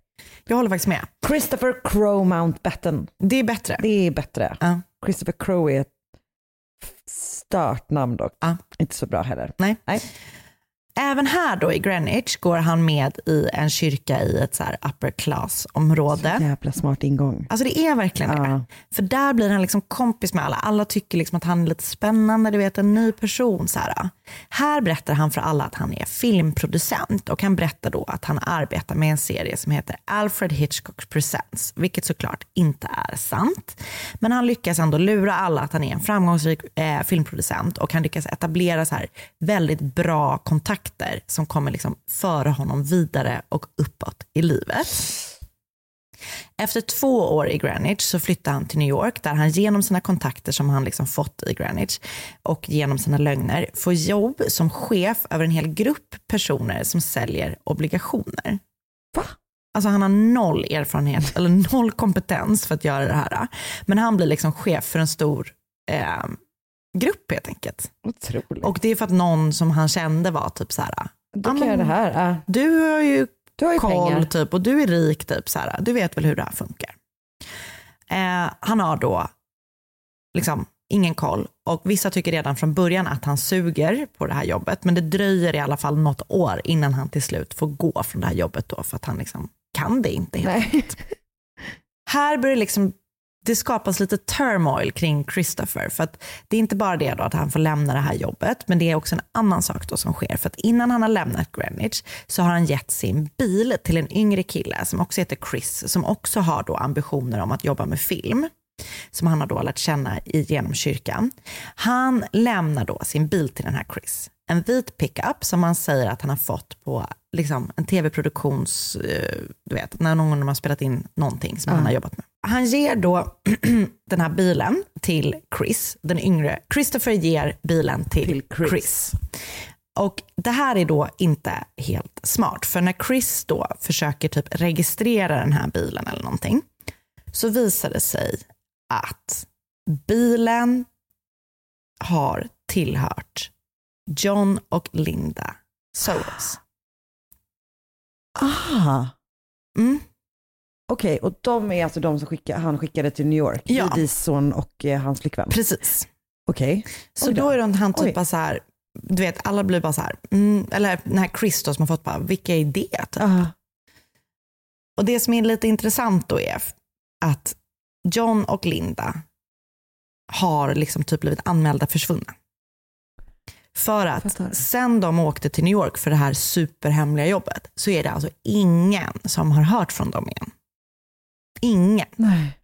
Jag håller faktiskt med. Christopher Crow Mountbatten. Det är bättre. Det är bättre. Christopher Crow är ett stört namn dock. Inte så bra heller. Nej. Även här då i Greenwich går han med i en kyrka i ett så här upper class område. Jävla smart ingång. Alltså det är verkligen det. För där blir han liksom kompis med alla. Alla tycker liksom att han är lite spännande, du vet en ny person. Så här. här berättar han för alla att han är filmproducent och han berättar då att han arbetar med en serie som heter Alfred Hitchcock Presents, vilket såklart inte är sant. Men han lyckas ändå lura alla att han är en framgångsrik eh, filmproducent och han lyckas etablera så här väldigt bra kontakter som kommer liksom föra honom vidare och uppåt i livet. Efter två år i Greenwich så flyttar han till New York där han genom sina kontakter som han liksom fått i Greenwich och genom sina lögner får jobb som chef över en hel grupp personer som säljer obligationer. Va? Alltså han har noll erfarenhet eller noll kompetens för att göra det här. Men han blir liksom chef för en stor eh, grupp helt enkelt. Otroligt. Och det är för att någon som han kände var typ så här. Då kan jag göra det här. Ja. Du har ju, Du har ju koll pengar. typ och du är rik typ så här. Du vet väl hur det här funkar. Eh, han har då liksom ingen koll och vissa tycker redan från början att han suger på det här jobbet men det dröjer i alla fall något år innan han till slut får gå från det här jobbet då för att han liksom kan det inte helt enkelt. Här börjar liksom, det skapas lite turmoil kring Christopher. För att det är inte bara det då att han får lämna det här jobbet, men det är också en annan sak då som sker. För att innan han har lämnat Greenwich så har han gett sin bil till en yngre kille som också heter Chris, som också har då ambitioner om att jobba med film som han har då lärt känna genom kyrkan. Han lämnar då sin bil till den här Chris. En vit pickup som han säger att han har fått på liksom, en tv-produktions, eh, du vet, när någon har spelat in någonting som Ja. han har jobbat med. Han ger då den här bilen till Chris, den yngre. Christopher ger bilen till, Chris. Och det här är då inte helt smart, för när Chris då försöker typ registrera den här bilen eller någonting, så visar det sig att bilen har tillhört John och Linda Soros. Ah. Mm. Okej, och de är alltså de som skicka, han skickade till New York? Ja. Didis son och eh, hans flickvän? Precis. Okej. Så Oj då är det han Oj. typ bara så här, du vet alla blir bara så här, mm, eller den här Chris då som har fått bara, vilka är det? Typ. Ah. Och det som är lite intressant då är att John och Linda har liksom typ blivit anmälda försvunna. För att sen de åkte till New York för det här superhemliga jobbet så är det alltså ingen som har hört från dem igen. Ingen. Nej.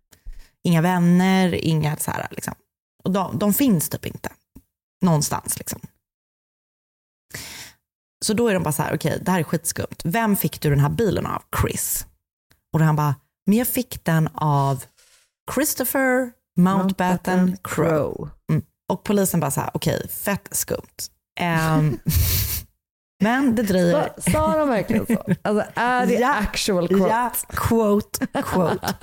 Inga vänner, inga så här liksom. Och de, de finns typ inte någonstans liksom. Så då är de bara så här, okej det här är skitskumt. Vem fick du den här bilen av? Chris. Och då han bara, men jag fick den av Christopher Mountbatten Crow. Mm. Och polisen bara så här, okej, fett skumt. Ehm, men det dröjer. Sa- de verkligen så? Alltså är det actual quote? Ja, quote, quote.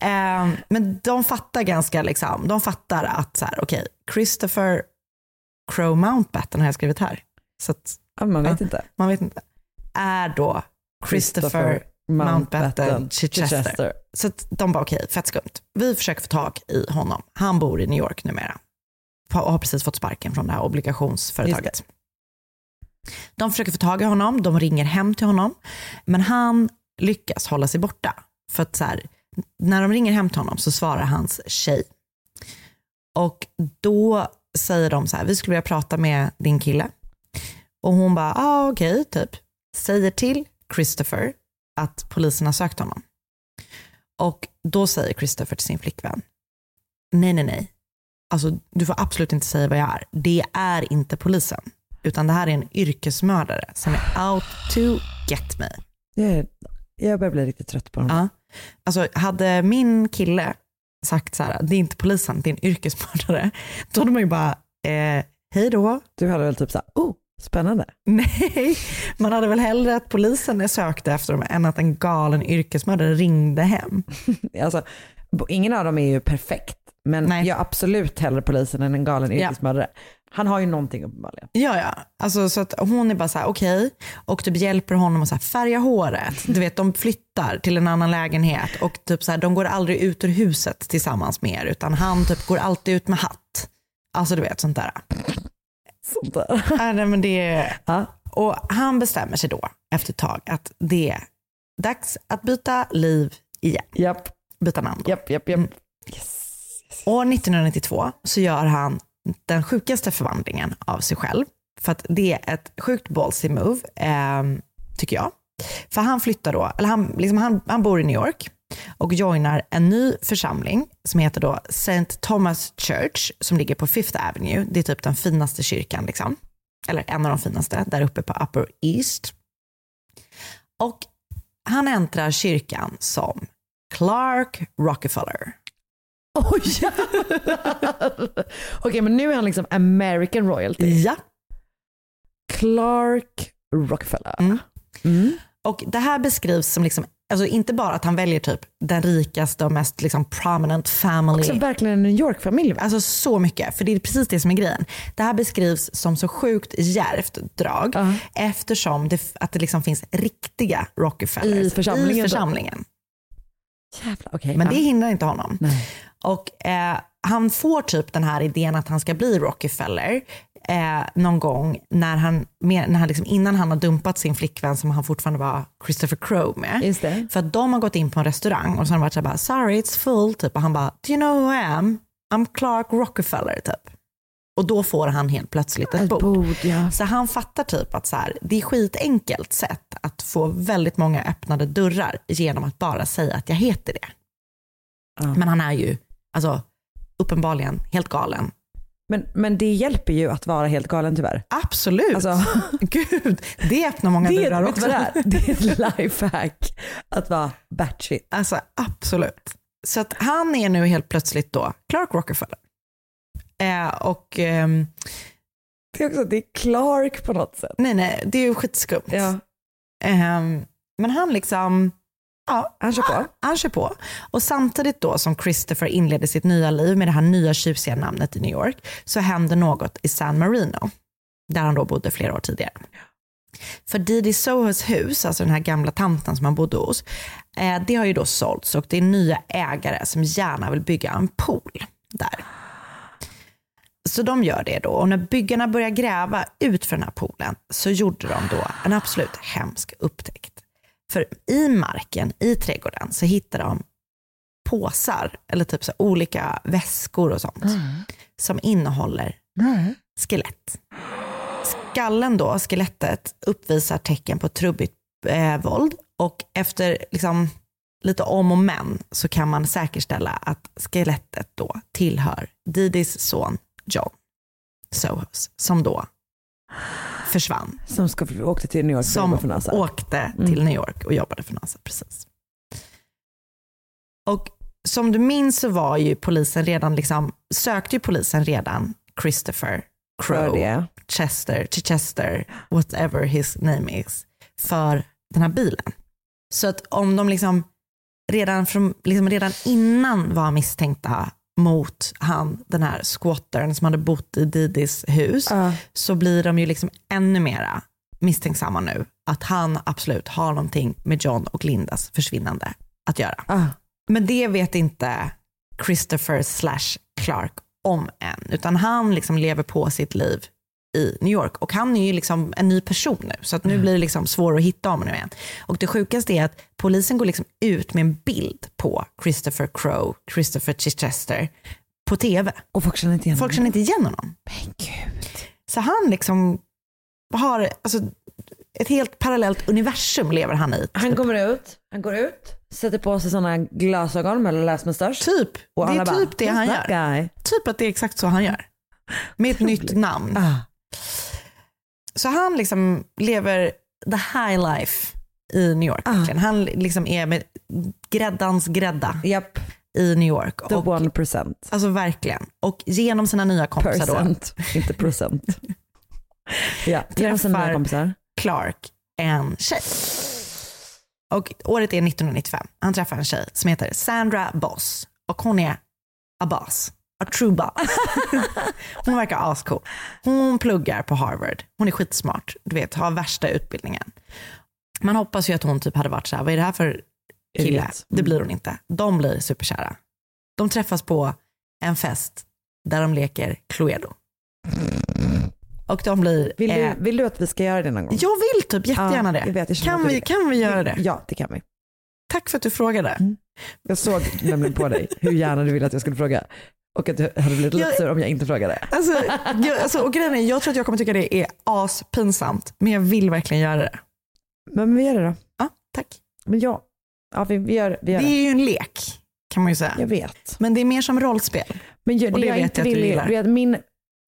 Ehm, men de fattar ganska, liksom, de fattar att så här, okej, Christopher Crow Mountbatten har jag skrivit här. Så att, Ja, man vet inte. Man vet inte. Är då Christopher, Christopher Mountbatten, Mountbatten Chichester. Chichester. Så de bara, okej, fett skumt. Vi försöker få tag i honom. Han bor i New York numera. Har precis fått sparken från det här obligationsföretaget. De försöker få tag i honom, de ringer hem till honom, men han lyckas hålla sig borta. För att så här, när de ringer hem till honom så svarar hans tjej. Och då säger de så här, vi skulle vilja prata med din kille. Och hon bara, ah, okej, typ. Säger till Christopher att polisen har sökt honom. Och då säger Christopher till sin flickvän, nej, nej, nej. Alltså, du får absolut inte säga vad jag är. Det är inte polisen, utan det här är en yrkesmördare som är out to get me. Jag, jag börjar bli riktigt trött på dem. Ja. Alltså, hade min kille sagt så här, det är inte polisen, det är en yrkesmördare, då hade man ju bara, eh, hej då. Du hade väl typ så här, oh, spännande. Nej, man hade väl hellre att polisen sökte efter dem än att en galen yrkesmördare ringde hem. Alltså, ingen av dem är ju perfekt, men jag absolut hellre polisen än en galen Ja. yrkesmördare. Han har ju någonting uppenbarligen. Ja, ja. Alltså, så att hon är bara så här, okej, och typ hjälper honom att så här färga håret. Du vet, de flyttar till en annan lägenhet och typ så här, de går aldrig ut ur huset tillsammans med er, utan han typ går alltid ut med hatt. Alltså du vet, sånt där. Sånt där. Ja, nej, men det är... Och han bestämmer sig då efter ett tag att det är dags att byta liv igen. Japp. Byta namn. Då. Japp, japp, japp. Mm. År 1992 så gör han den sjukaste förvandlingen av sig själv. För att det är ett sjukt ballsy move, eh, tycker jag. För han flyttar då, eller han, liksom han, han bor i New York och joinar en ny församling som heter då St. Thomas Church som ligger på Fifth Avenue. Det är typ den finaste kyrkan, liksom. eller en av de finaste, där uppe på Upper East. Och han äntrar kyrkan som Clark Rockefeller. Oj, Okej, men nu är han liksom American royalty. Ja. Clark Rockefeller. Mm. Och det här beskrivs som, liksom, alltså inte bara att han väljer typ den rikaste och mest liksom prominent family. Också verkligen en New York-familj. Alltså så mycket, för det är precis det som är grejen. Det här beskrivs som så sjukt djärvt drag eftersom det, att det liksom finns riktiga Rockefellers I församlingen I församlingen. Jävlar, okej. Men ja. det hindrar inte honom. Och eh, han får typ den här idén att han ska bli Rockefeller eh, någon gång när han, när han liksom, innan han har dumpat sin flickvän som han fortfarande var Christopher Crowe med. För att de har gått in på en restaurang och så har de varit så bara, sorry it's full, typ. och han bara, do you know who I am? I'm Clark Rockefeller, typ. Och då får han helt plötsligt ett, Ett bord. bord, ja. Så han fattar typ att så här, det är skitenkelt sätt att få väldigt många öppnade dörrar genom att bara säga att jag heter det. Men han är ju alltså, uppenbarligen helt galen. Men, men det hjälper ju att vara helt galen tyvärr. Absolut. Alltså, Gud, det öppnar många det, dörrar också. det, är? det är ett lifehack att vara batshit. Alltså absolut. Så att han är nu helt plötsligt då Clark Rockefeller. Eh, och ehm, Det är också det är Clark på något sätt. nej, nej, det är ju skitskumt. Ja. Ehm, men han liksom, ja, Han kör på. Han kör på. Och samtidigt då som Christopher inleder sitt nya liv med det här nya tjusiga namnet i New York så händer något i San Marino, där han då bodde flera år tidigare. För Didi Sohos hus, alltså den här gamla tanten som han bodde hos, eh, det har ju då sålts och det är nya ägare som gärna vill bygga en pool där. Så de gör det då och när byggarna börjar gräva ut för den här poolen så gjorde de då en absolut hemsk upptäckt. För i marken, i trädgården, så hittar de påsar eller typ så olika väskor och sånt som innehåller skelett. Skallen då, skelettet, uppvisar tecken på trubbigt eh, våld och efter liksom, lite om och men så kan man säkerställa att skelettet då tillhör Didis son John Sohos som då försvann. Som ska, åkte till New York för Som jobba för NASA. åkte till Mm. New York och jobbade för NASA. Precis. Och som du minns så var ju polisen redan, liksom, sökte ju polisen redan Christopher För det. Chester, Chichester, whatever his name is, för den här bilen. Så att om de liksom redan, från, liksom redan innan var misstänkta mot han, den här squattern som hade bott i Didis hus, så blir de ju liksom ännu mera misstänksamma nu att han absolut har någonting med John och Lindas försvinnande att göra. Ah. Men det vet inte Christopher slash Clark om än, utan han liksom lever på sitt liv i New York. Och han är ju liksom en ny person nu, så att nu blir det liksom svårt att hitta honom igen. Och det sjukaste är att polisen går liksom ut med en bild på Christopher Crowe, Christopher Chichester, på tv. Och folk känner inte igen Folk honom. känner inte igen honom. Men gud. Så han liksom har, alltså, ett helt parallellt universum lever han i. Han kommer ut, han går ut, sätter på sig sådana glasögon med läsmustasch. Typ, Och det är alla bara, typ det "Who's han gör. guy?" Typ att det är exakt så han gör. Med ett nytt namn. Ah. Så han liksom lever the high life i New York. Ah. Han liksom är med gräddans grädda Japp, i New York. the Och, one percent. alltså verkligen. Och genom sina nya kompisar då, Percent, inte procent. ja, genom sina nya kompisar. Clark en tjej. Och året är 1995. Han träffar en tjej som heter Sandra Boss. Och hon är a boss. A true boss. hon verkar ascool. Hon pluggar på Harvard. Hon är skitsmart. Du vet, har värsta utbildningen. Man hoppas ju att hon typ hade varit så här, vad är det här för kille? Idiot. Det blir hon inte. De blir superkära. De träffas på en fest där de leker Cluedo. Och de blir... Vill du, eh, vill du att vi ska göra det någon gång? jag vill typ jättegärna Ja, det. vet, kan, vi, kan vi göra det? Ja, det kan vi. Tack för att du frågade. Mm. Jag såg nämligen på dig hur gärna du ville att jag skulle fråga. Och att du hade blivit lite Jag- om jag inte frågade. Alltså, jag, alltså, och grejen är, jag tror att jag kommer tycka det är aspinsamt, men jag vill verkligen göra det. Men vi gör det då. Ja, tack. Men ja, ja vi, vi gör, vi Det gör är det. ju en lek, kan man ju säga. Jag vet. Men det är mer som rollspel. Men jag, Och det, det jag inte jag att du vill är, gillar. du vet, min,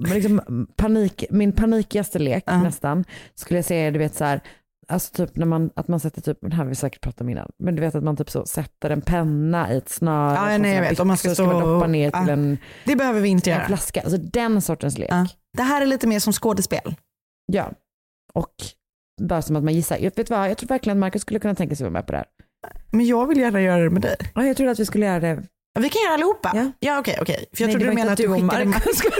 liksom, panik, min panikigaste lek Ja. nästan skulle jag säga, du vet så här, alltså typ när man, att man sätter typ, det här har vi säkert pratat om innan, men du vet att man typ så sätter en penna i ett snöre, från nej, jag vet. Om man ska stå man och- doppa ner till ja. en, Det behöver vi inte göra. flaska, alltså den sortens lek. Ja. Det här är lite mer som skådespel. Ja, och bara som att man gissar. Jag, vet vad, jag tror verkligen att Marcus skulle kunna tänka sig att vara med på det här. Men jag vill gärna göra det med dig. Ja, jag trodde att vi skulle göra det. Vi kan göra allihopa. Ja. Ja, okej, okej. För jag Nej, trodde du menade att du skickade Marcus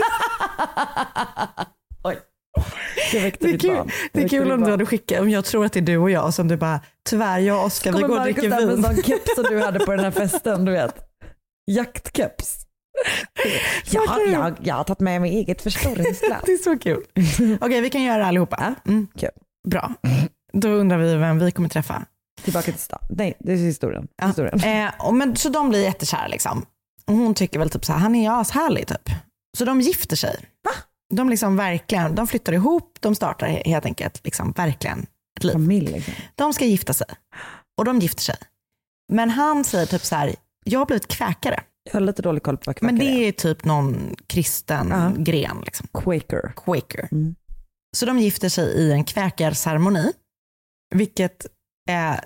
Marcus. Väckte Det är kul, barn. Det är kul om du hade skickat, om jag tror att det är du och jag som du bara, tyvärr jag och Oskar vi Kommer går och Marcus dricker där med en vin. sån keps som du hade på den här festen, du vet. Jaktkeps. Jag, jag, jag har tagit med mig eget förstoringsglas. Det är så kul. Okej, vi kan göra det allihopa. Mm. Kul. Bra. Då undrar vi vem vi kommer träffa. Tillbaka till stan. Nej, det är historien. historien. Eh, men, så de blir jättekära liksom. Och hon tycker väl typ så här, han är ashärlig typ. Så de gifter sig. De liksom verkligen, de flyttar ihop, de startar he- helt enkelt liksom verkligen ett liv. Familj liksom. De ska gifta sig. Och de gifter sig. Men han säger typ så här, jag har blivit kväkare. Jag har lite dålig koll på vad kvackare Men det är typ någon kristen Ja. gren. Liksom. Quaker. Quaker. Mm. Så de gifter sig i en kväkarceremoni. Vilket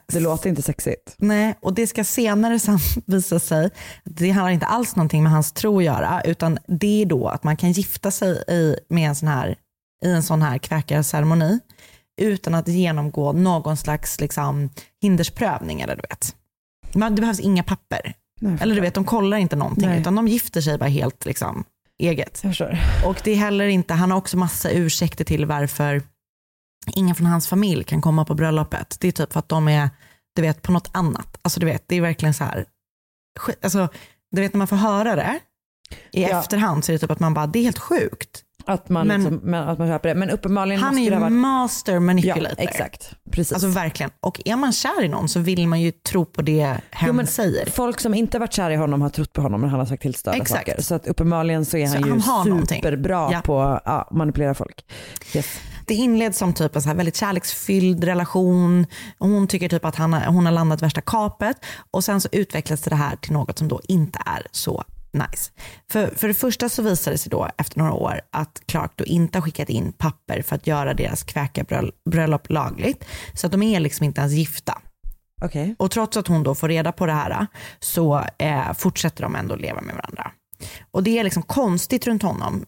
Det låter inte sexigt. Nej, och det ska senare sen visa sig, det handlar inte alls någonting med hans tro att göra, utan det är då att man kan gifta sig i, med en sån här, i en sån här kväkarceremoni utan att genomgå någon slags liksom, hindersprövning. Eller du vet. Man, det behövs inga papper. Nej, Eller du vet, de kollar inte någonting, Nej. utan de gifter sig bara helt liksom, eget. Och det är heller inte, han har också massa ursäkter till varför ingen från hans familj kan komma på bröllopet. Det är typ för att de är, du vet, på något annat. Alltså du vet, det är verkligen så här, alltså, du vet när man får höra det i Ja. efterhand så är det typ att man bara, det är helt sjukt. Att man, Men- liksom, men, att man köper det. Men uppenbarligen Han är ju varit... master manipulator. Ja, exakt. Precis. Alltså verkligen. Och är man kär i någon så vill man ju tro på det hen Jo, men säger. Folk som inte varit kära i honom har trott på honom när han har sagt till Exakt. saker. Så att uppenbarligen så är han Så ju han har någonting. superbra Ja. på att ja, manipulera folk. Yes. Det inleds som typ en så här väldigt kärleksfylld relation. Hon tycker typ att han har, hon har landat värsta kapet. Och sen så utvecklas det här till något som då inte är så nice. För, för det första så visar det sig då efter några år att Clark då inte har skickat in papper för att göra deras kväkarbröllop lagligt. Så att de är liksom inte ens gifta. Okej. Och trots att hon då får reda på det här så eh, fortsätter de ändå leva med varandra. Och det är liksom konstigt runt honom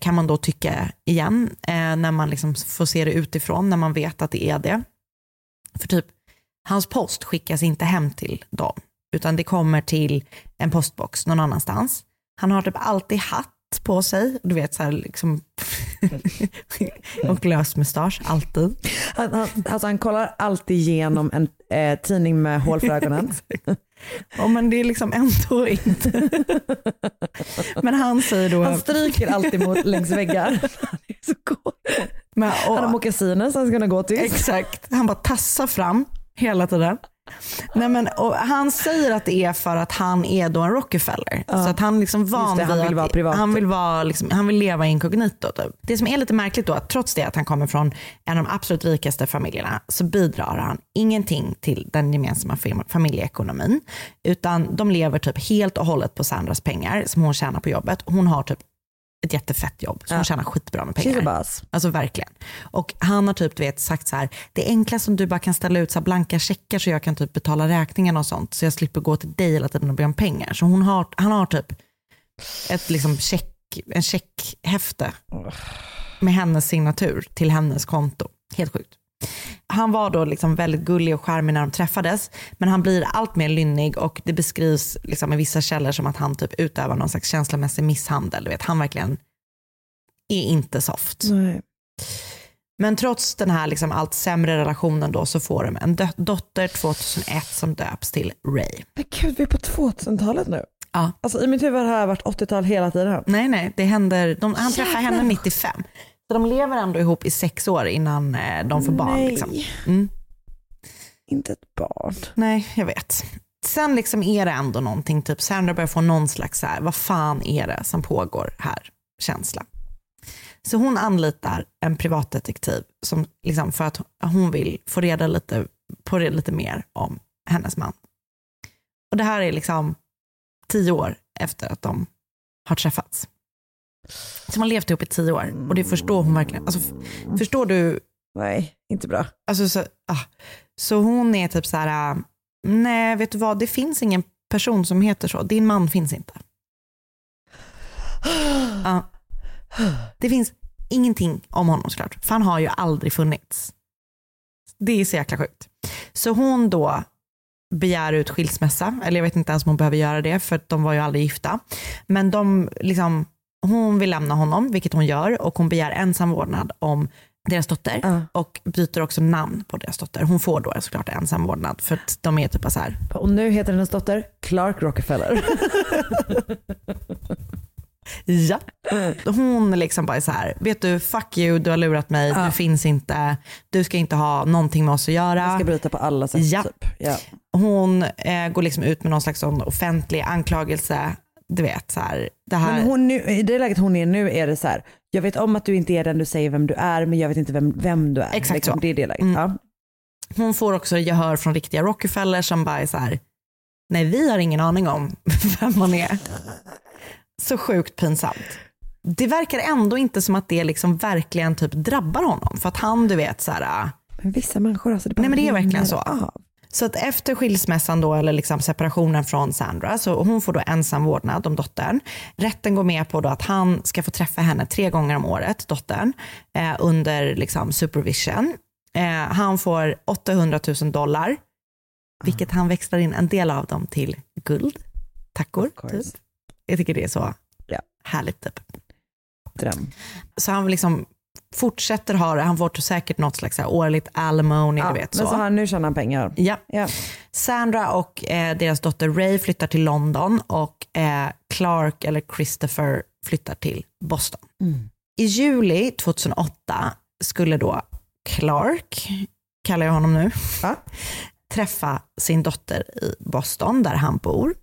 kan man då tycka igen eh, när man liksom får se det utifrån, när man vet att det är det. För typ, hans post skickas inte hem till dem, utan det kommer till en postbox någon annanstans. Han har typ alltid hatt på sig, du vet så här liksom och lös mustasch, alltid. Han, han, alltså han kollar alltid igenom en eh, tidning med hål för ögonen. Ja, men det är liksom ändå inte. men han säger då... Han stryker alltid mot längs väggar. Han. Men, och, har mockasiner som han ska kunna gå till. Exakt, han bara tassar fram hela tiden. Nej, men, och han säger att det är för att han är då en Rockefeller. Så att han liksom van det, han vill att- vara privat. Han vill, vara, liksom, han vill leva inkognito. Typ. Det som är lite märkligt då, att trots det att han kommer från en av de absolut rikaste familjerna, så bidrar han ingenting till den gemensamma fam- familjeekonomin. Utan de lever typ helt och hållet på Sandras pengar som hon tjänar på jobbet. Hon har typ ett jättefett jobb, så hon Ja. tjänar skitbra med pengar. Alltså verkligen. Och han har typ vet, sagt så här, det är enklast om du bara kan ställa ut så blanka checkar så jag kan typ betala räkningarna och sånt så jag slipper gå till dig hela tiden och be om pengar. Så hon har, han har typ ett liksom check, en checkhäfte med hennes signatur till hennes konto. Helt sjukt. Han var då liksom väldigt gullig och charmig när de träffades, men han blir allt mer lynnig och det beskrivs liksom i vissa källor som att han typ utövar någon slags känslomässig misshandel. Du vet, han verkligen är inte soft. Nej. Men trots den här liksom allt sämre relationen då så får de en dotter 2001 som döps till Ray. Men gud, vi är på 2000-talet nu. Ja. Alltså, I mitt huvud har det här varit 80-tal hela tiden. Nej, nej, det händer, de, han träffar henne 95. Så de lever ändå ihop i sex år innan eh, de får barn. Nej. Liksom. Mm. Inte ett barn. Nej, jag vet. Sen liksom är det ändå någonting, typ Sandra börjar få någon slags, så här, vad fan är det som pågår här, känsla. Så hon anlitar en privatdetektiv som, liksom, för att hon vill få reda lite, på det lite mer om hennes man. Och det här är liksom tio år efter att de har träffats. De har levt ihop i tio år och det förstår hon verkligen. Alltså, förstår du Nej, inte bra. Alltså, så, ah. så hon är typ så här, ah, nej vet du vad, det finns ingen person som heter så. Din man finns inte. Ja. Det finns ingenting om honom såklart, för han har ju aldrig funnits. Det är så jäkla sjukt. Så hon då begär ut skilsmässa, eller jag vet inte ens om hon behöver göra det, för att de var ju aldrig gifta. Men de, liksom, hon vill lämna honom, vilket hon gör, och hon begär ensam vårdnad om deras dotter och byter också namn på deras dotter. Hon får då såklart ensam vårdnad för att de är typ så här. Och nu heter hennes dotter Clark Rockefeller. Ja. Hon liksom bara är så här, vet du, fuck you, du har lurat mig, du finns inte, du ska inte ha någonting med oss att göra. Jag ska bryta på alla sätt. Ja. Typ. Ja. Hon eh, går liksom ut med någon slags offentlig anklagelse. Du vet så här, det här. Men hon nu, i det läget hon är nu är det så här, jag vet om att du inte är den du säger vem du är men jag vet inte vem, vem du är. Exakt liksom, så. Det är det läget. Mm. Ja. Hon får också gehör från riktiga Rockefeller som bara är så här, nej vi har ingen aning om vem man är. Så sjukt pinsamt. Det verkar ändå inte som att det liksom verkligen typ drabbar honom. För att han, du vet så här, Men vissa människor, alltså det bara Nej men det är verkligen så. av. Så att efter skilsmässan då, eller liksom separationen från Sandra, så hon får då ensam vårdnad om dottern. Rätten går med på då att han ska få träffa henne tre gånger om året, dottern, eh, under liksom supervision. Eh, han får 800 000 dollar, vilket han växlar in en del av dem till guld, tackor. Typ. Jag tycker det är så härligt. Typ. Dröm. Så han liksom fortsätter ha det, han får säkert något slags här årligt alimony, Ja, du vet men så. han, nu tjänar han pengar. Ja. Ja. Sandra och eh, deras dotter Ray flyttar till London och eh, Clark eller Christopher flyttar till Boston. Mm. I juli 2008 skulle då Clark, kallar jag honom nu, träffa sin dotter i Boston där han bor.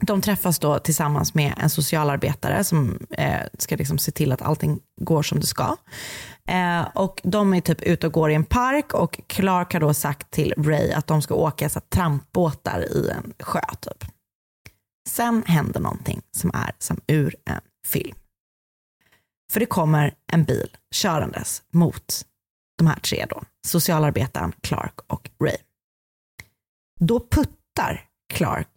De träffas då tillsammans med en socialarbetare som eh, ska liksom se till att allting går som det ska. Eh, och de är typ ute och går i en park och Clark har då sagt till Ray att de ska åka så trampbåtar i en sjö typ. Sen händer någonting som är som ur en film. För det kommer en bil körandes mot de här tre då, socialarbetaren Clark och Ray. Då puttar Clark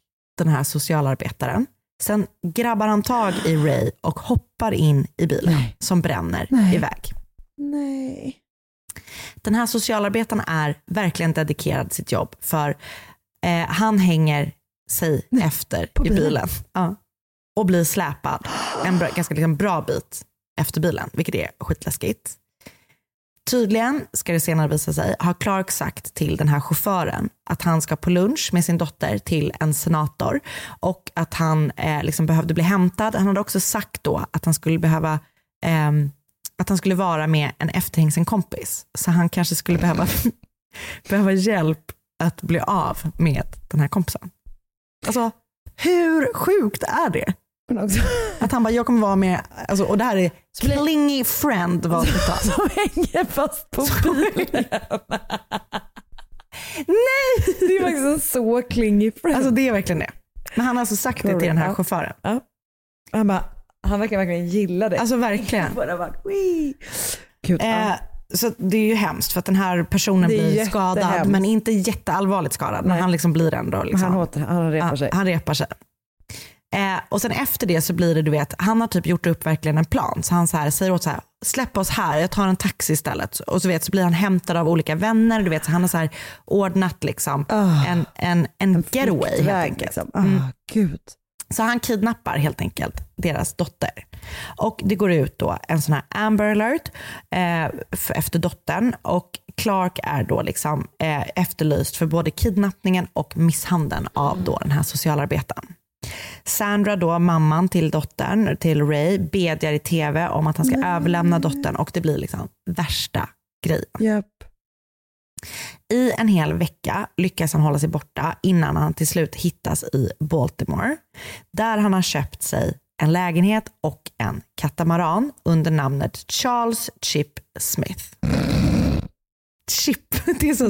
den här socialarbetaren. Sen grabbar han tag i Ray och hoppar in i bilen som bränner Nej. iväg. Nej. Den här socialarbetaren är verkligen dedikerad sitt jobb för eh, han hänger sig efter i bilen? bilen. Ja. Och blir släpad en bra, ganska liksom bra bit efter bilen, vilket är skitläskigt. Tydligen, ska det senare visa sig, har Clark sagt till den här chauffören att han ska på lunch med sin dotter till en senator och att han eh, liksom behövde bli hämtad. Han hade också sagt då att han skulle behöva eh, att han skulle vara med en efterhängsen kompis. Så han kanske skulle behöva, behöva hjälp att bli av med den här kompisen. Alltså, hur sjukt är det? Att han bara, jag kommer vara med, alltså, och det här är clingy friend var det Som hänger fast på bilen. Nej! Det är faktiskt en så klingig friend. Alltså det är verkligen det. Men han har alltså sagt det till den här chauffören. Ja. Han, bara, han verkar verkligen gilla det. Alltså verkligen. Bara bara. Gud, Eh, så det är ju hemskt för att den här personen blir skadad, men inte jätteallvarligt skadad. Men Nej. han liksom blir ändå liksom, han, åter, han repar sig. Han repar sig. Eh, och sen efter det så blir det, du vet, han har typ gjort upp verkligen en plan. Så han så här, säger åt så här, släpp oss här, jag tar en taxi istället. Och så, vet, så blir han hämtad av olika vänner. Du vet, så han har så här ordnat liksom en, en, en, getaway helt enkelt. liksom. Ah, Mm. Gud. Så han kidnappar helt enkelt deras dotter. Och det går ut då en sån här Amber alert eh, för, efter dottern och Clark är då liksom eh, efterlyst för både kidnappningen och misshandeln av då den här socialarbetaren. Sandra då, mamman till dottern, till Ray, bedjar i tv om att han ska överlämna dottern och det blir liksom värsta grejen. Japp. I en hel vecka lyckas han hålla sig borta innan han till slut hittas i Baltimore. Där han har köpt sig en lägenhet och en katamaran under namnet Charles Chip Smith. Chip, det, är så,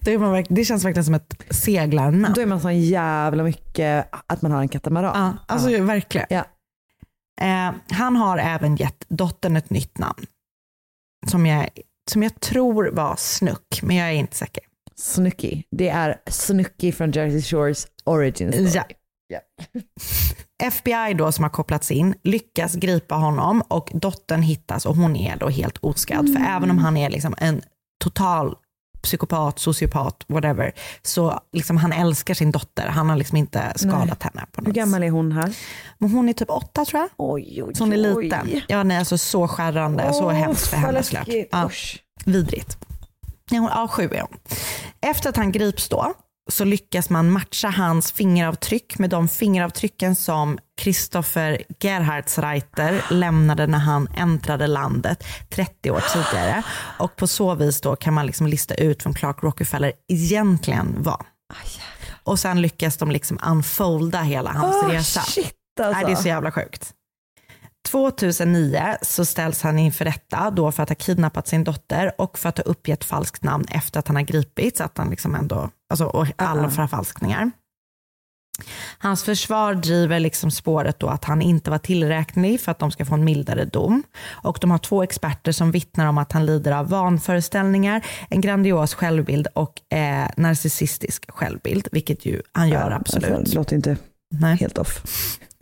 det, är man, det känns verkligen som ett seglarnamn. Då är man så jävla mycket att man har en katamaran. Ja, alltså Ja. verkligen. Ja. Eh, han har även gett dottern ett nytt namn. Som jag, som jag tror var Snuck, men jag är inte säker. Snooki. Det är Snooki från Jersey Shores Origin Story. Ja. FBI då som har kopplats in lyckas gripa honom och dottern hittas och hon är då helt oskadd. För även om han är liksom en total psykopat, sociopat, whatever. Så liksom han älskar sin dotter. Han har liksom inte skadat henne. På något Hur gammal är hon här? Men hon är typ åtta tror jag. Oj, oj, Så hon är oj. liten. Ja, nej, alltså så skärrande, så Åh, hemskt för vad henne såklart. läskigt. Ja, vidrigt. Ja, hon, ja, sju är hon. Efter att han grips då så lyckas man matcha hans fingeravtryck med de fingeravtrycken som Christopher Gerhardsreiter lämnade när han äntrade landet 30 år tidigare. Och på så vis då kan man liksom lista ut vem Clark Rockefeller egentligen var. Och sen lyckas de liksom unfolda hela hans Oh, resa. shit, alltså. det är så jävla sjukt. 2009 så ställs han inför rätta då för att ha kidnappat sin dotter och för att ha uppgett falskt namn efter att han har gripits. Att han liksom ändå, alltså, och alla Uh-uh. förfalskningar. Hans försvar driver liksom spåret då att han inte var tillräknelig för att de ska få en mildare dom. Och de har två experter som vittnar om att han lider av vanföreställningar, en grandios självbild och eh, narcissistisk självbild, vilket ju han gör absolut. Alltså, låter inte Nej. helt off.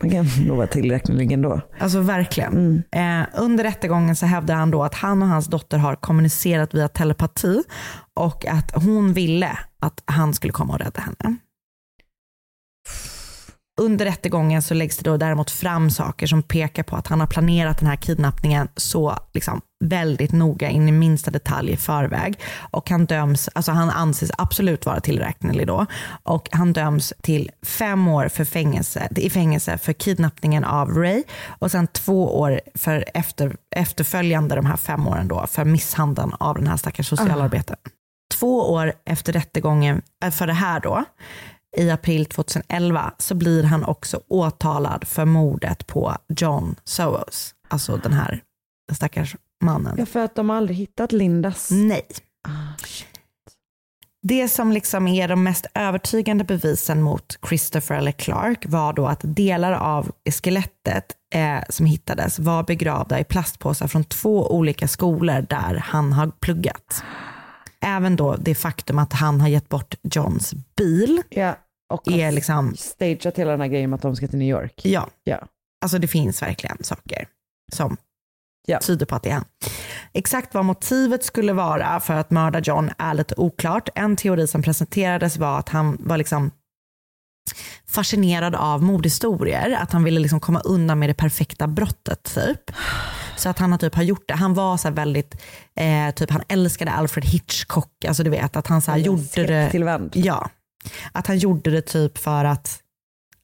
Man kan nog vara tillräcklig ändå. Alltså verkligen. Eh, under rättegången så hävdar han då att han och hans dotter har kommunicerat via telepati och att hon ville att han skulle komma och rädda henne. Under rättegången så läggs det då däremot fram saker som pekar på att han har planerat den här kidnappningen så liksom väldigt noga in i minsta detalj i förväg. Och han döms, alltså han anses absolut vara tillräknelig då. Och han döms till fem år för fängelse, i fängelse för kidnappningen av Ray och sen två år för efter, efterföljande de här fem åren då för misshandeln av den här stackars socialarbetaren. Två år efter rättegången äh, för det här då, i april 2011, så blir han också åtalad för mordet på John Soros. Alltså den här stackars mannen. Ja, för att de har aldrig hittat Lindas. Nej. Det som liksom är de mest övertygande bevisen mot Christopher eller Clark var då att delar av skelettet eh, som hittades var begravda i plastpåsar från två olika skolor där han har pluggat. Även då det faktum att han har gett bort Johns bil Ja, och är liksom, stageat hela den här grejen med att de ska till New York. ja, Ja. alltså det finns verkligen saker som Ja. tyder på att det är han. Exakt vad motivet skulle vara för att mörda John är lite oklart. En teori som presenterades var att han var liksom fascinerad av mordhistorier, att han ville liksom komma undan med det perfekta brottet typ. Så att han har typ har gjort det. Han var så väldigt, eh, typ han älskade Alfred Hitchcock, alltså du vet att han så här gjorde det. Ja, att han gjorde det typ för att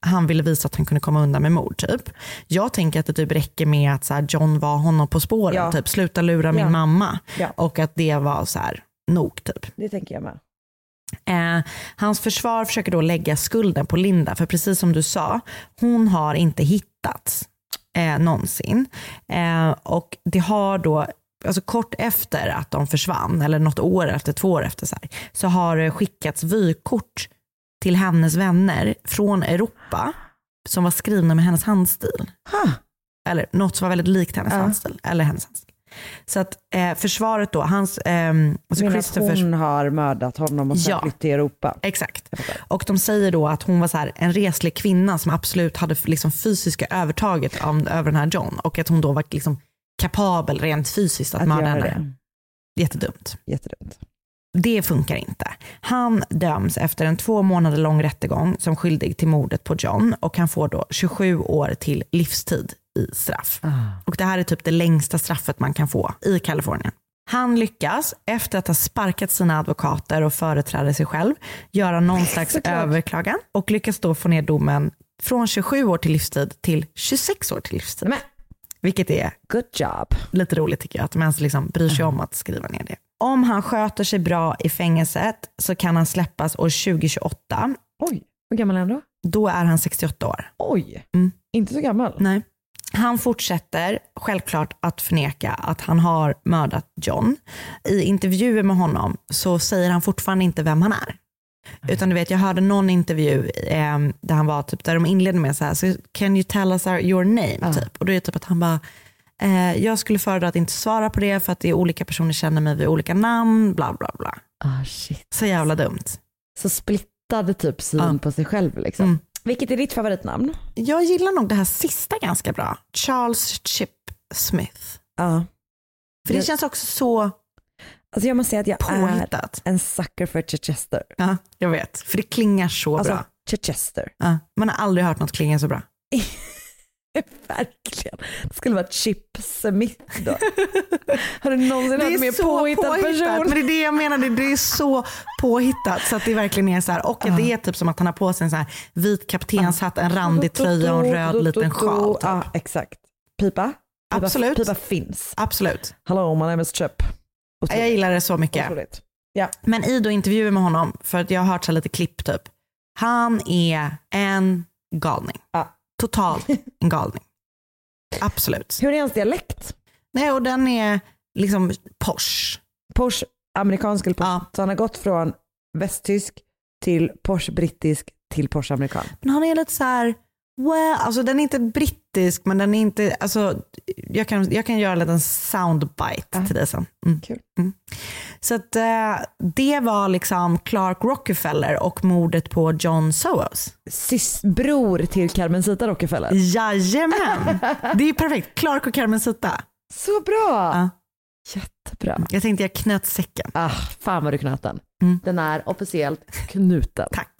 han ville visa att han kunde komma undan med mord typ. Jag tänker att det typ räcker med att så här, John var honom på spåren, Ja. typ sluta lura min Ja. mamma. Ja. Och att det var så här nog typ. Det tänker jag med. Eh, hans försvar försöker då lägga skulden på Linda, för precis som du sa, hon har inte hittats eh, någonsin. Eh, och det har då, alltså kort efter att de försvann, eller något år efter, två år efter, så, här, så har det skickats vykort till hennes vänner från Europa som var skrivna med hennes handstil. Ha. Eller något som var väldigt likt hennes Ja. handstil. Eller hennes handstil. Så att eh, försvaret då, hans, ehm, alltså Christophers hon har mördat honom och sen Ja. flytt till Europa. Exakt. Och de säger då att hon var så här, en reslig kvinna som absolut hade liksom fysiska övertaget av, över den här John och att hon då var liksom kapabel rent fysiskt att, Att mörda henne. Jättedumt. Jättedumt. Det funkar inte. Han döms efter en två månader lång rättegång som skyldig till mordet på John och han får då 27 år till livstid i straff. Och det här är typ det längsta straffet man kan få i Kalifornien. Han lyckas, efter att ha sparkat sina advokater och företräder sig själv, göra någon slags överklagan och lyckas då få ner domen från 27 år till livstid till 26 år till livstid. Men. Vilket är Good job. lite roligt tycker jag, att de ens liksom bryr sig om att skriva ner det. Om han sköter sig bra i fängelset så kan han släppas år 2028. Oj, hur gammal är han då? Då är han 68 år. Oj, Mm. inte så gammal. Nej. Han fortsätter självklart att förneka att han har mördat John. I intervjuer med honom så säger han fortfarande inte vem han är. Utan du vet, jag hörde någon intervju eh, där han var typ, där de inledde med så här, so can you tell us our, your name? Ja. Typ. Och då är det typ att han bara, eh, jag skulle föredra att inte svara på det för att det är olika personer känner mig vid olika namn, bla bla bla. Ah, shit. Så jävla dumt. Så splittade typ syn Ja. på sig själv liksom. Mm. Vilket är ditt favoritnamn? Jag gillar nog det här sista ganska bra. Charles Chip Smith. Ja. För det Det- känns också så Alltså jag måste säga att jag Påhittat. är en sucker för Chichester. Ja, jag vet. För det klingar så Alltså bra. Chichester. Ja, man har aldrig hört något klinga så bra. Verkligen. Det skulle vara Chip Smith då. Har du någonsin hört mer påhittad person? Men det är det jag menar, det- är så påhittat så att det verkligen är så här. Och att det är typ som att han har på sig en så här vit kaptenshatt, en randig tröja och en röd liten sjal. Typ. Ja, exakt. Pipa? Pipa Absolut. Pipa finns. Absolut. Hello, my name is Chip. Jag gillar det så mycket. Otroligt. Ja. Men i då intervjuer med honom, för att jag har hört så lite klipp typ. Han är en galning. Totalt en galning. Absolut. Hur är hans dialekt? Nej, och den är liksom Porsche. Porsche, amerikansk eller Porsche. Så han har gått från västtysk till Porsche brittisk till Porsche amerikan. Men han är lite så här, well, alltså den är inte brittisk men den är inte, alltså jag kan, jag kan göra en liten soundbite till dig sen. Mm. Kul. Mm. Så att eh, det var liksom Clark Rockefeller och mordet på John Soros. Bror till Carmencita Rockefeller. Jajamän, det är perfekt. Clark och Carmencita. Så bra! Ja. Jättebra. Jag tänkte jag knöt säcken. Ah, fan vad du knöt den. Mm. Den är officiellt knuten. Tack.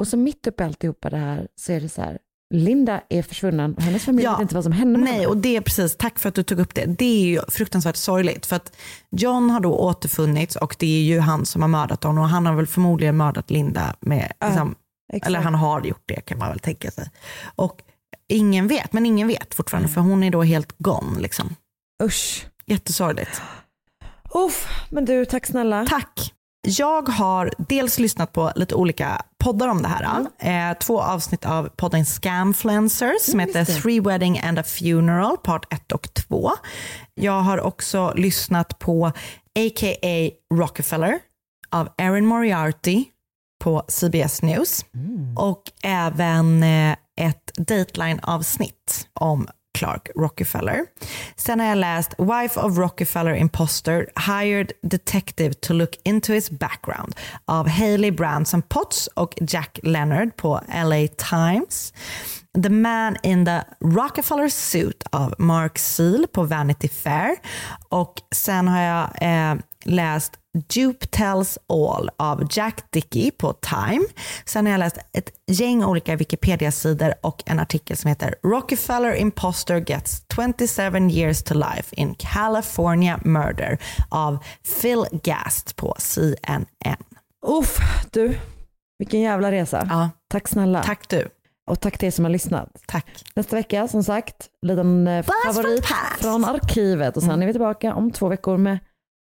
Och så mitt uppe i alltihopa det här så är det så här, Linda är försvunnen och hennes familj Ja. vet inte vad som hände med Nej, henne. och det är precis, tack för att du tog upp det. Det är ju fruktansvärt sorgligt för att John har då återfunnits och det är ju han som har mördat honom och han har väl förmodligen mördat Linda med, liksom, exakt. eller han har gjort det kan man väl tänka sig. Och ingen vet, men ingen vet fortfarande för hon är då helt gone liksom. Usch. Jättesorgligt. Uff, men du, tack snälla. Tack. Jag har dels lyssnat på lite olika poddar om det här. Eh, två avsnitt av podden Scamfluencers som heter Three Wedding and a Funeral, part 1 och 2. Jag har också lyssnat på A.k.a. Rockefeller av Erin Moriarty på CBS News. Och även eh, ett Dateline-avsnitt om Clark Rockefeller. Sen har jag läst Wife of Rockefeller Imposter Hired Detective to Look Into His Background av Haley Branson Potts och Jack Leonard på LA Times. The Man in the Rockefeller Suit av Mark Seal på Vanity Fair. Och sen har jag eh, läst Dupe Tells All av Jack Dickey på Time. Sen har jag läst ett gäng olika Wikipedia-sidor och en artikel som heter Rockefeller Imposter Gets 27 years to life in California Murder av Phil Gast på CNN. Uff, du, vilken jävla resa. Ja. Tack snälla. Tack du. Och tack till er som har lyssnat. Tack. Nästa vecka, som sagt, liten eh, favorit från arkivet. Och sen Mm. är vi tillbaka om två veckor med